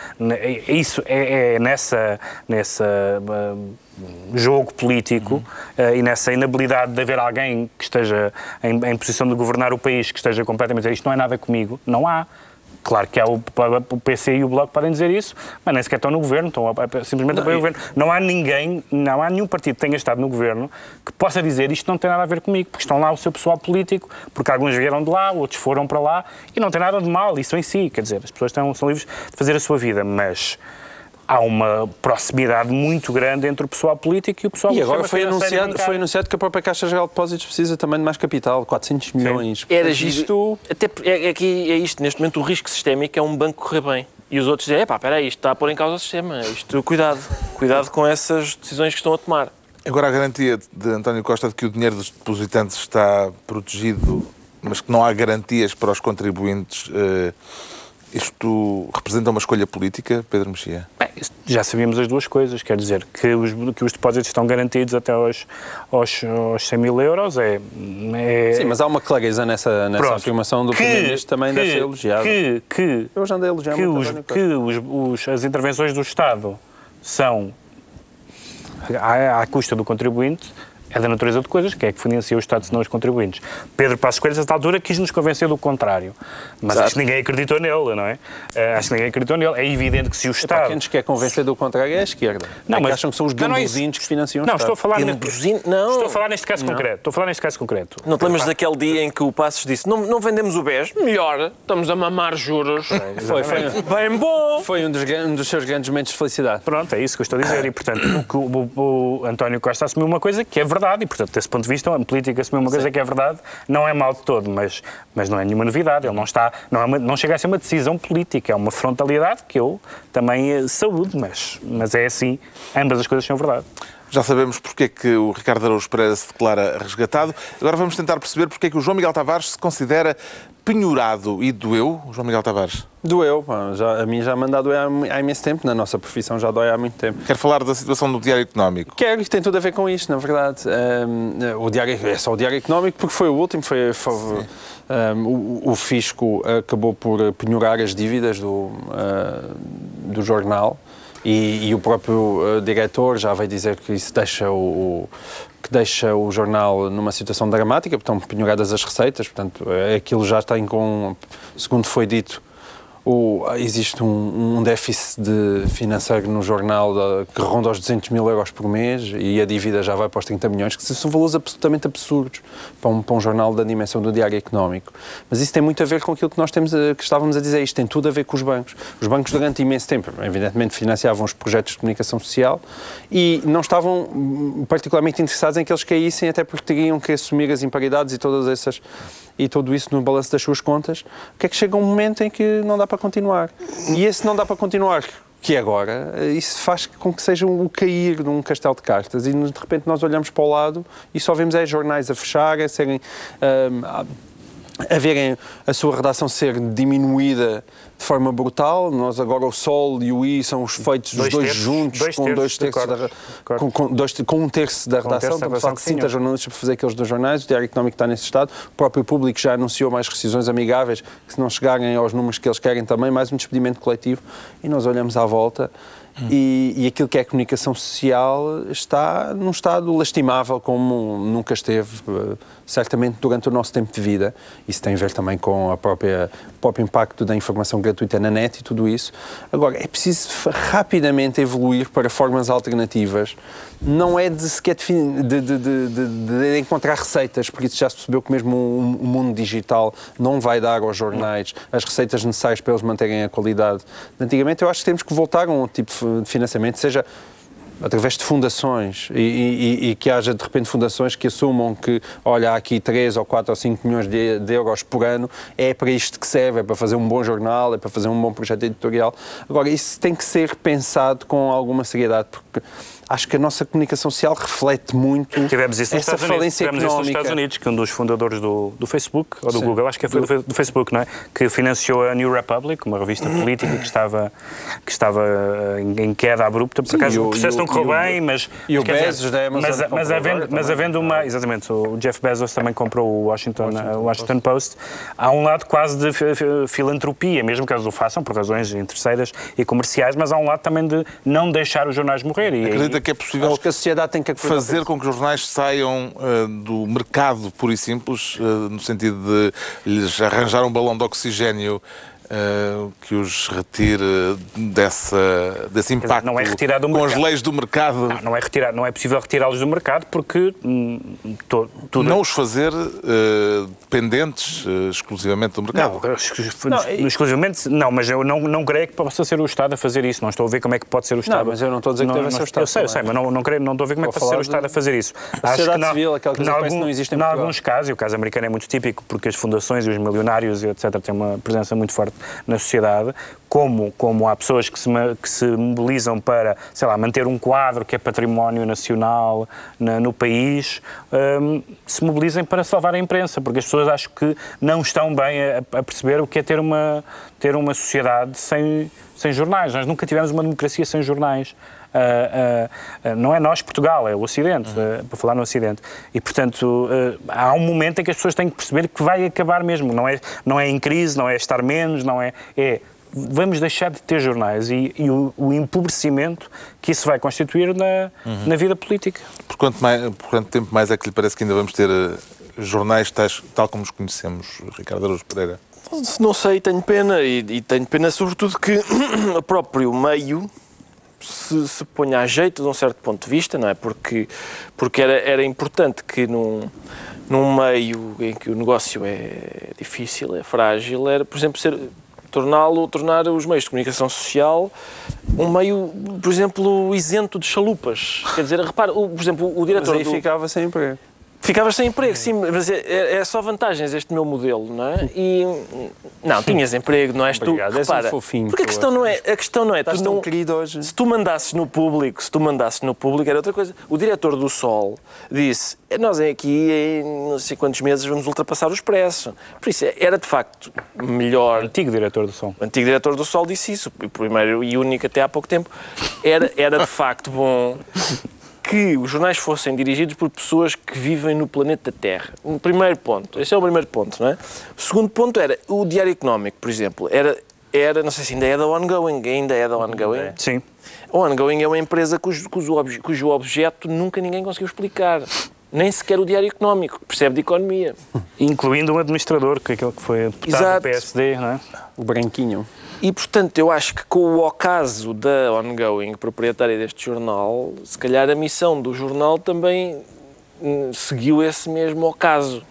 Speaker 6: é isso é, é nessa nessa eh, jogo político eh, e nessa inabilidade de haver alguém que esteja em, em posição de governar o país, que esteja completamente isto não é nada comigo, não há. Claro que há o, o PC e o Bloco podem dizer isso, mas nem sequer estão no governo, estão a- simplesmente a apoiar o governo. Não há ninguém, não há nenhum partido que tenha estado no governo que possa dizer isto não tem nada a ver comigo, porque estão lá o seu pessoal político, porque alguns vieram de lá, outros foram para lá, e não tem nada de mal, isso em si, quer dizer, as pessoas estão, são livres de fazer a sua vida, mas há uma proximidade muito grande entre o pessoal político e o pessoal
Speaker 2: E agora foi anunciado, foi anunciado que a própria Caixa Geral de Depósitos precisa também de mais capital, 400 milhões.
Speaker 3: Era
Speaker 2: isto...
Speaker 3: Até é, é que é isto, neste momento o risco sistémico é um banco correr bem. E os outros dizem, epá, espera aí, isto está a pôr em causa o sistema. Isto, cuidado, cuidado com essas decisões que estão a tomar.
Speaker 1: Agora, a garantia de António Costa de que o dinheiro dos depositantes está protegido, mas que não há garantias para os contribuintes, eh, isto representa uma escolha política, Pedro Mexia?
Speaker 6: Já sabíamos as duas coisas, quer dizer, que os, que os depósitos estão garantidos até aos, aos, aos 100 mil euros, é... é
Speaker 2: Sim, mas há uma clareza nessa, nessa
Speaker 6: Pronto.
Speaker 2: afirmação do Primeiro-Ministro também
Speaker 6: que,
Speaker 2: deve ser elogiada.
Speaker 6: Que, que,
Speaker 2: Eu já andei a elogiar
Speaker 6: que, os, que os, os- as intervenções do Estado são à, à custa do contribuinte, é da natureza de coisas, quem é que financia o Estado senão os contribuintes? Pedro Passos Coelho, a certa altura, quis nos convencer do contrário. Mas
Speaker 3: Exato.
Speaker 6: acho que ninguém acreditou nele, não é? Eh, acho que ninguém acreditou nele. É evidente que se o Estado...
Speaker 2: quem nos quer convencer do contrário é a esquerda.
Speaker 6: Não,
Speaker 2: É que
Speaker 6: mas-
Speaker 2: acham que são os
Speaker 6: Não, não é
Speaker 2: gambuzinhos que financiam o
Speaker 6: Não,
Speaker 2: Estado.
Speaker 6: estou a falar...
Speaker 3: Gambuzino? Não.
Speaker 6: Estou a falar neste caso concreto. Estou a falar neste caso concreto.
Speaker 3: Não te lembras daquele dia em que o Passos disse não, não vendemos o BES? Melhor, estamos a mamar juros.
Speaker 2: Foi, foi,
Speaker 3: Bem bom!
Speaker 2: foi um, dos, um dos seus grandes momentos de felicidade.
Speaker 6: Pronto, é isso que eu estou a dizer. E, portanto, o, que o, o- o António Costa assumiu uma coisa que é verdade. E, portanto, desse ponto de vista, a política assumiu uma coisa que é verdade. Não é mal de todo, mas, mas não é nenhuma novidade. Ele não está... Não, é uma- não chega a ser uma decisão política. É uma frontalidade que eu também eh, saúdo, mas, mas é assim. Ambas as coisas são verdade.
Speaker 1: Já sabemos porque é que o Ricardo Araújo Pereira se declara resgatado. Agora vamos tentar perceber porque é que o João Miguel Tavares se considera penhorado e doeu, o João Miguel Tavares.
Speaker 2: Doeu, pá, já, a mim já me anda a doer há, há imenso tempo, na nossa profissão já dói há muito tempo.
Speaker 1: Quer falar da situação do Diário Económico.
Speaker 2: Quero que tem tudo a ver com isto, na verdade. Um, o diário, é só o Diário Económico porque foi o último, foi, foi, um, o, o Fisco acabou por penhorar as dívidas do, uh, do jornal e, e o próprio uh, diretor já veio dizer que isso deixa o, o- que deixa o jornal numa situação dramática, porque estão penhoradas as receitas, portanto, eh, aquilo já tem com, segundo foi dito, o, existe um, um, déficit de financeiro no jornal de, que ronda aos 200 mil euros por mês e a dívida já vai para os 30 milhões, que são valores absolutamente absurdos para um, para um jornal da dimensão do Diário Económico. Mas isso tem muito a ver com aquilo que nós temos que estávamos a dizer. Isto tem tudo a ver com os bancos. Os bancos, durante imenso tempo, evidentemente, financiavam os projetos de comunicação social e não estavam particularmente interessados em que eles caíssem, até porque teriam que assumir as imparidades e todas essas e tudo isso no balanço das suas contas, que é que chega um momento em que não dá para continuar. E esse não dá para continuar, que é agora, isso faz com que seja o um cair de um castelo de cartas e de repente nós olhamos para o lado e só vemos é jornais a fecharem, a serem... Um, a verem a sua redação ser diminuída de forma brutal. Nós agora o Sol e o I são os feitos dois, dois terços, juntos, dois com, dois terços da, com, com, dois, com, um terço da redação. Um a falar de 50 jornalistas para fazer aqueles dois jornais. O Diário Económico está nesse estado. O próprio público já anunciou mais rescisões amigáveis, que se não chegarem aos números que eles querem também, mais um despedimento coletivo. E nós olhamos à volta Hum. E, e, aquilo que é comunicação social está num estado lastimável como nunca esteve, eh, certamente durante o nosso tempo de vida. Isso tem a ver também com a própria, o próprio impacto da informação gratuita na net e tudo isso. Agora, é preciso rapidamente evoluir para formas alternativas. Não é de sequer de, de, de, de encontrar receitas, porque isso já se percebeu que mesmo o, o mundo digital não vai dar aos jornais as receitas necessárias para eles manterem a qualidade. Antigamente, eu acho que temos que voltar a um tipo de financiamento, seja através de fundações e, e, e, que haja de repente fundações que assumam que, olha, há aqui 3 ou 4 ou 5 milhões de, de, euros por ano, é para isto que serve, é para fazer um bom jornal, é para fazer um bom projeto editorial. Agora, isso tem que ser pensado com alguma seriedade, porque acho que a nossa comunicação social reflete muito
Speaker 6: Tivemos isso essa falência Unidos. Tivemos económica. isso nos Estados Unidos, que um dos fundadores do, do Facebook, ou do Sim. Google, acho que foi do, do, Facebook, não é? Que financiou a New Republic, uma revista política que estava, que estava eh, em, queda abrupta. Por Sim, acaso o, o processo não correu bem, mas...
Speaker 2: E o Bezos da Amazon
Speaker 6: Mas, mas, havendo, mas havendo uma... Exatamente, o Jeff Bezos também comprou o Washington, Washington, Washington Post. Post. Há um lado quase de filantropia, mesmo que eles o façam por razões terceiras e comerciais, mas há um lado também de não deixar os jornais morrer.
Speaker 1: E, Acredita que é possível que a sociedade tem que fazer com que os jornais saiam uh, do mercado puro e simples, uh, no sentido de lhes arranjar um balão de oxigênio Uh, que os retire dessa, desse impacto
Speaker 6: não é retirado
Speaker 1: com as leis do mercado.
Speaker 6: Não, não é, retirar, não é possível retirá-los do mercado porque hum, to,
Speaker 1: tudo... Não os fazer uh, dependentes uh, exclusivamente do mercado.
Speaker 6: Não, não, exclusivamente não, mas eu não, não creio que possa ser o Estado a fazer isso. Não estou a ver como é que pode ser o Estado.
Speaker 2: Não, mas eu não estou a dizer que deve ser o Estado.
Speaker 6: Eu sei, eu sei, mas não, não, creio, não estou a ver como é que pode ser o Estado a fazer isso.
Speaker 2: A Acho sociedade que civil, aquela coisa que não existe em
Speaker 6: Em alguns casos, e o caso americano é muito típico porque as fundações e os milionários, etc., têm uma presença muito forte na sociedade, como, como há pessoas que se, que se mobilizam para, sei lá, manter um quadro que é património nacional na, no país, um, se mobilizem para salvar a imprensa, porque as pessoas acho que não estão bem a, a perceber o que é ter uma, ter uma sociedade sem, sem jornais. Nós nunca tivemos uma democracia sem jornais. Uh, uh, não é nós, Portugal, é o Ocidente, uhum. para falar no Ocidente. E, portanto, há um momento em que as pessoas têm que perceber que vai acabar mesmo. Não é, não é em crise, não é estar menos, não é. É vamos deixar de ter jornais e, e o, o, empobrecimento que isso vai constituir na, uhum. na vida política.
Speaker 1: Por quanto, mais, por quanto tempo mais é que lhe parece que ainda vamos ter jornais tais, tal como os conhecemos, Ricardo Araújo Pereira?
Speaker 3: Não sei, tenho pena e, e tenho pena sobretudo que o próprio meio se, se ponha a jeito de um certo ponto de vista, não é? Porque, porque era, era importante que num, num meio em que o negócio é difícil, é frágil, era, por exemplo, ser, torná-lo, tornar os meios de comunicação social um meio, por exemplo, isento de chalupas. Quer dizer, repara, por exemplo, o diretor.
Speaker 2: Mas aí do... ficava sem emprego.
Speaker 3: Ficavas sem emprego, sim, mas é, é, é, só vantagens este meu modelo, não é? E não, tinhas emprego, não és
Speaker 2: Obrigado,
Speaker 3: tu.
Speaker 2: Repara, és um fofinho,
Speaker 3: porque a questão não é, a questão não é,
Speaker 2: Estás
Speaker 3: tu não,
Speaker 2: querido hoje.
Speaker 3: Se tu mandasses no público, se tu mandasses no público era outra coisa. O diretor do Sol disse: "Nós aqui em não sei quantos meses vamos ultrapassar o expresso". Por isso era de facto melhor.
Speaker 6: O antigo diretor do Sol.
Speaker 3: O antigo diretor do Sol disse isso, o primeiro e único até há pouco tempo. Era era de facto bom que os jornais fossem dirigidos por pessoas que vivem no planeta Terra. Um primeiro ponto. Esse é o primeiro ponto, não é? O segundo ponto era o Diário Económico, por exemplo. Era, era não sei se ainda é da Ongoing, ainda é da Ongoing.
Speaker 6: Sim.
Speaker 3: O Ongoing é uma empresa cujo, cujo objeto nunca ninguém conseguiu explicar. Nem sequer o Diário Económico, que percebe de economia.
Speaker 6: Incluindo um administrador, que é aquele que foi deputado
Speaker 3: Exato.
Speaker 6: do PSD, não é?
Speaker 2: O branquinho.
Speaker 3: E, portanto, eu acho que com o ocaso da Ongoing, proprietária deste jornal, se calhar a missão do jornal também hum, seguiu esse mesmo ocaso.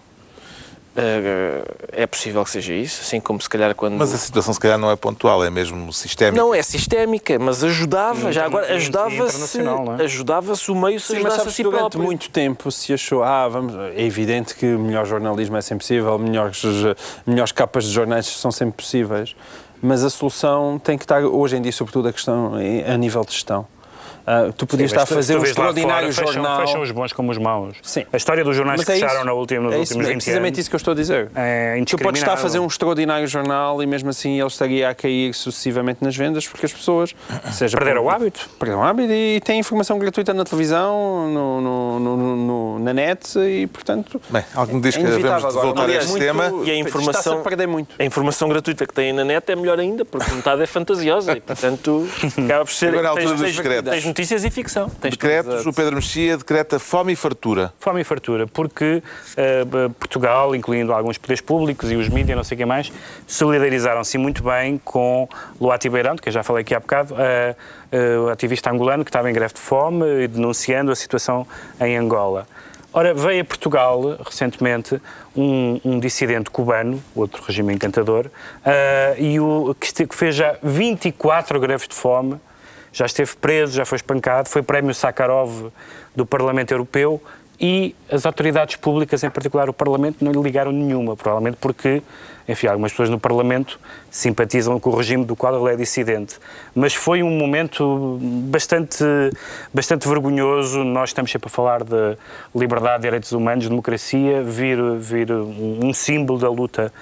Speaker 3: Eh, é possível que seja isso, assim como se calhar quando...
Speaker 1: Mas a situação, se calhar, não é pontual, é mesmo sistémica.
Speaker 3: Não, é sistémica, mas ajudava, já agora, ajudava-se
Speaker 6: é?
Speaker 3: ajudava-se o meio se
Speaker 2: Sim, mas
Speaker 3: ajudasse a
Speaker 2: sabes,
Speaker 3: si
Speaker 2: durante muito tempo se achou, ah, vamos, é evidente que melhor jornalismo é sempre possível, melhores, melhores capas de jornais são sempre possíveis, mas a solução tem que estar, hoje em dia, sobretudo, a questão é a nível de gestão. Ah, tu podias
Speaker 6: Mas
Speaker 2: estar a fazer
Speaker 6: tu
Speaker 2: um extraordinário
Speaker 6: fora, fecham-
Speaker 2: jornal.
Speaker 6: Fecham os bons como os maus.
Speaker 2: Sim.
Speaker 6: A história dos jornais
Speaker 2: Mas
Speaker 6: que
Speaker 2: é
Speaker 6: fecharam na última, nos
Speaker 2: é isso,
Speaker 6: últimos
Speaker 2: é
Speaker 6: 20
Speaker 2: precisamente
Speaker 6: anos.
Speaker 2: isso que eu estou a dizer.
Speaker 6: É
Speaker 2: Tu podes estar a fazer um extraordinário jornal e mesmo assim ele estaria a cair sucessivamente nas vendas porque as pessoas seja
Speaker 6: Perderam
Speaker 2: por-
Speaker 6: o hábito.
Speaker 2: Perderam o hábito e têm informação gratuita na televisão, no, no- no- no- na net e portanto.
Speaker 1: Bem, algo me diz
Speaker 2: é
Speaker 1: que devemos voltar a este
Speaker 2: muito-
Speaker 1: tema.
Speaker 3: E a informação-
Speaker 2: a perder muito.
Speaker 3: A informação gratuita que têm na net é melhor ainda, porque metade é fantasiosa e, portanto, acaba por ser.
Speaker 1: Agora é a altura
Speaker 3: tens,
Speaker 1: dos
Speaker 3: tens notícias e ficção. Tens
Speaker 1: Decretos, o Pedro Mexia decreta fome e fartura.
Speaker 6: Fome e fartura, porque b- Portugal, incluindo alguns poderes públicos e os mídias, não sei quem mais, solidarizaram-se muito bem com Luati Beirão, que eu já falei aqui há bocado, eh, o ativista angolano que estava em greve de fome e denunciando a situação em Angola. Ora, veio a Portugal, recentemente, um, um dissidente cubano, outro regime encantador, eh, e o, que, que fez já 24 greves de fome, já esteve preso, já foi espancado, foi prémio Sakharov do Parlamento Europeu e as autoridades públicas, em particular o Parlamento, não lhe ligaram nenhuma, provavelmente porque, enfim, algumas pessoas no Parlamento simpatizam com o regime do qual ele é dissidente. Mas foi um momento bastante, bastante vergonhoso. Nós estamos sempre a falar de liberdade, direitos humanos, democracia, vir, vir um, símbolo da luta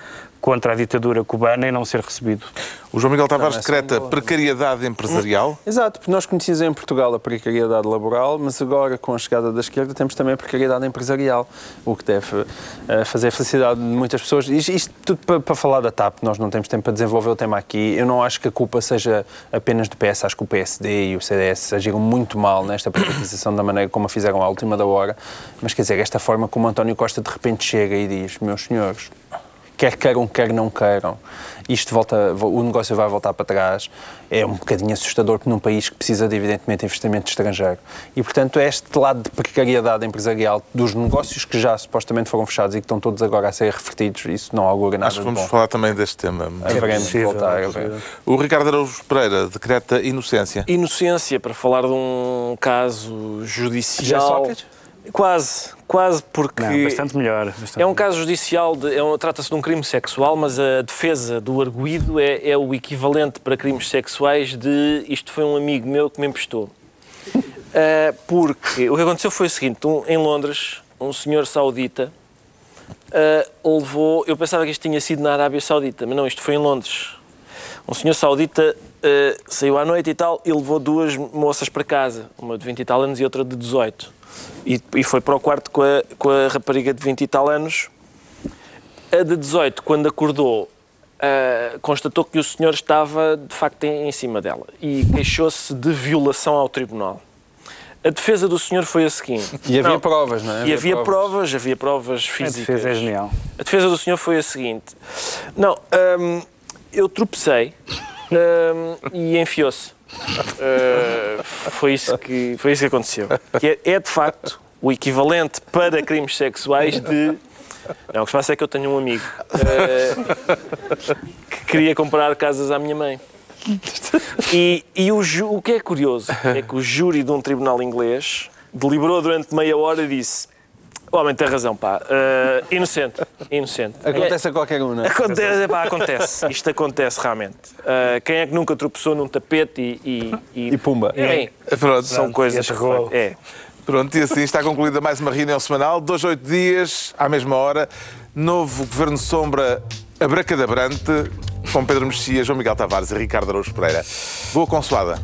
Speaker 6: contra a ditadura cubana e não ser recebido.
Speaker 1: O João Miguel Tavares decreta
Speaker 2: é boa.
Speaker 1: precariedade empresarial.
Speaker 2: Exato, porque nós conhecíamos em Portugal a precariedade laboral, mas agora, com a chegada da esquerda, temos também a precariedade empresarial, o que deve eh, fazer a felicidade de muitas pessoas. Isto, isto tudo para, para falar da TAP, nós não temos tempo para desenvolver o tema aqui. Eu não acho que a culpa seja apenas do PS, acho que o PSD e o CDS agiram muito mal nesta privatização da maneira como a fizeram à última da hora, mas quer dizer, esta forma como António Costa de repente chega e diz, meus senhores, quer queiram, quer não queiram, isto volta, o negócio vai voltar para trás. É um bocadinho assustador num país que precisa de, evidentemente, investimento estrangeiro. E, portanto, este lado de precariedade empresarial dos negócios que já supostamente foram fechados e que estão todos agora a ser revertidos, isso não augura nada
Speaker 1: Acho que vamos
Speaker 2: bom.
Speaker 1: falar também deste tema.
Speaker 2: De
Speaker 6: possível,
Speaker 2: voltar
Speaker 6: é possível.
Speaker 1: O Ricardo Araújo Pereira decreta inocência.
Speaker 3: Inocência, para falar de um caso judicial.
Speaker 2: Já Sócrates?
Speaker 3: Quase, quase, porque.
Speaker 6: Não, bastante melhor. bastante
Speaker 3: É um caso judicial, de- é um- trata-se de um crime sexual, mas a defesa do arguído é, é o equivalente para crimes sexuais de isto foi um amigo meu que me emprestou. Ah, porque o que aconteceu foi o seguinte: um- em Londres, um senhor saudita ah, levou. Eu pensava que isto tinha sido na Arábia Saudita, mas não, isto foi em Londres. Um senhor saudita ah, saiu à noite e tal e levou duas moças para casa, uma de 20 e tal anos e outra de 18. E, e foi para o quarto com a, com a rapariga de 20 e tal anos. A de 18, quando acordou, ah, constatou que o senhor estava de facto em, em cima dela e queixou-se de violação ao tribunal. A defesa do senhor foi a seguinte.
Speaker 2: E havia
Speaker 3: Não,
Speaker 2: provas, não é?
Speaker 3: E havia provas, havia provas
Speaker 6: A
Speaker 3: físicas.
Speaker 6: defesa é genial.
Speaker 3: A defesa do senhor foi a seguinte: não, hum, eu tropecei hum, e enfiou-se. Uh, foi, isso que, foi isso que aconteceu. Que é, é, de facto o equivalente para crimes sexuais de. Não, o que se passa é que eu tenho um amigo uh, que queria comprar casas à minha mãe. E, e o, o que é curioso é que o júri de um tribunal inglês deliberou durante meia hora e disse: O homem tem razão, pá, uh, inocente, inocente.
Speaker 2: Acontece a qualquer um, não é?
Speaker 3: Acontece, pá, acontece. Isto acontece realmente. Uh, quem é que nunca tropeçou num tapete e. E,
Speaker 2: E pumba.
Speaker 3: Bem,
Speaker 1: Pronto,
Speaker 3: são coisas. que-. É.
Speaker 1: Pronto, e assim está concluída mais uma reunião semanal. Dois, oito dias, à mesma hora. Novo Governo Sombra abracadabrante, com Pedro Mexia, João Miguel Tavares e Ricardo Araújo Pereira. Boa consoada.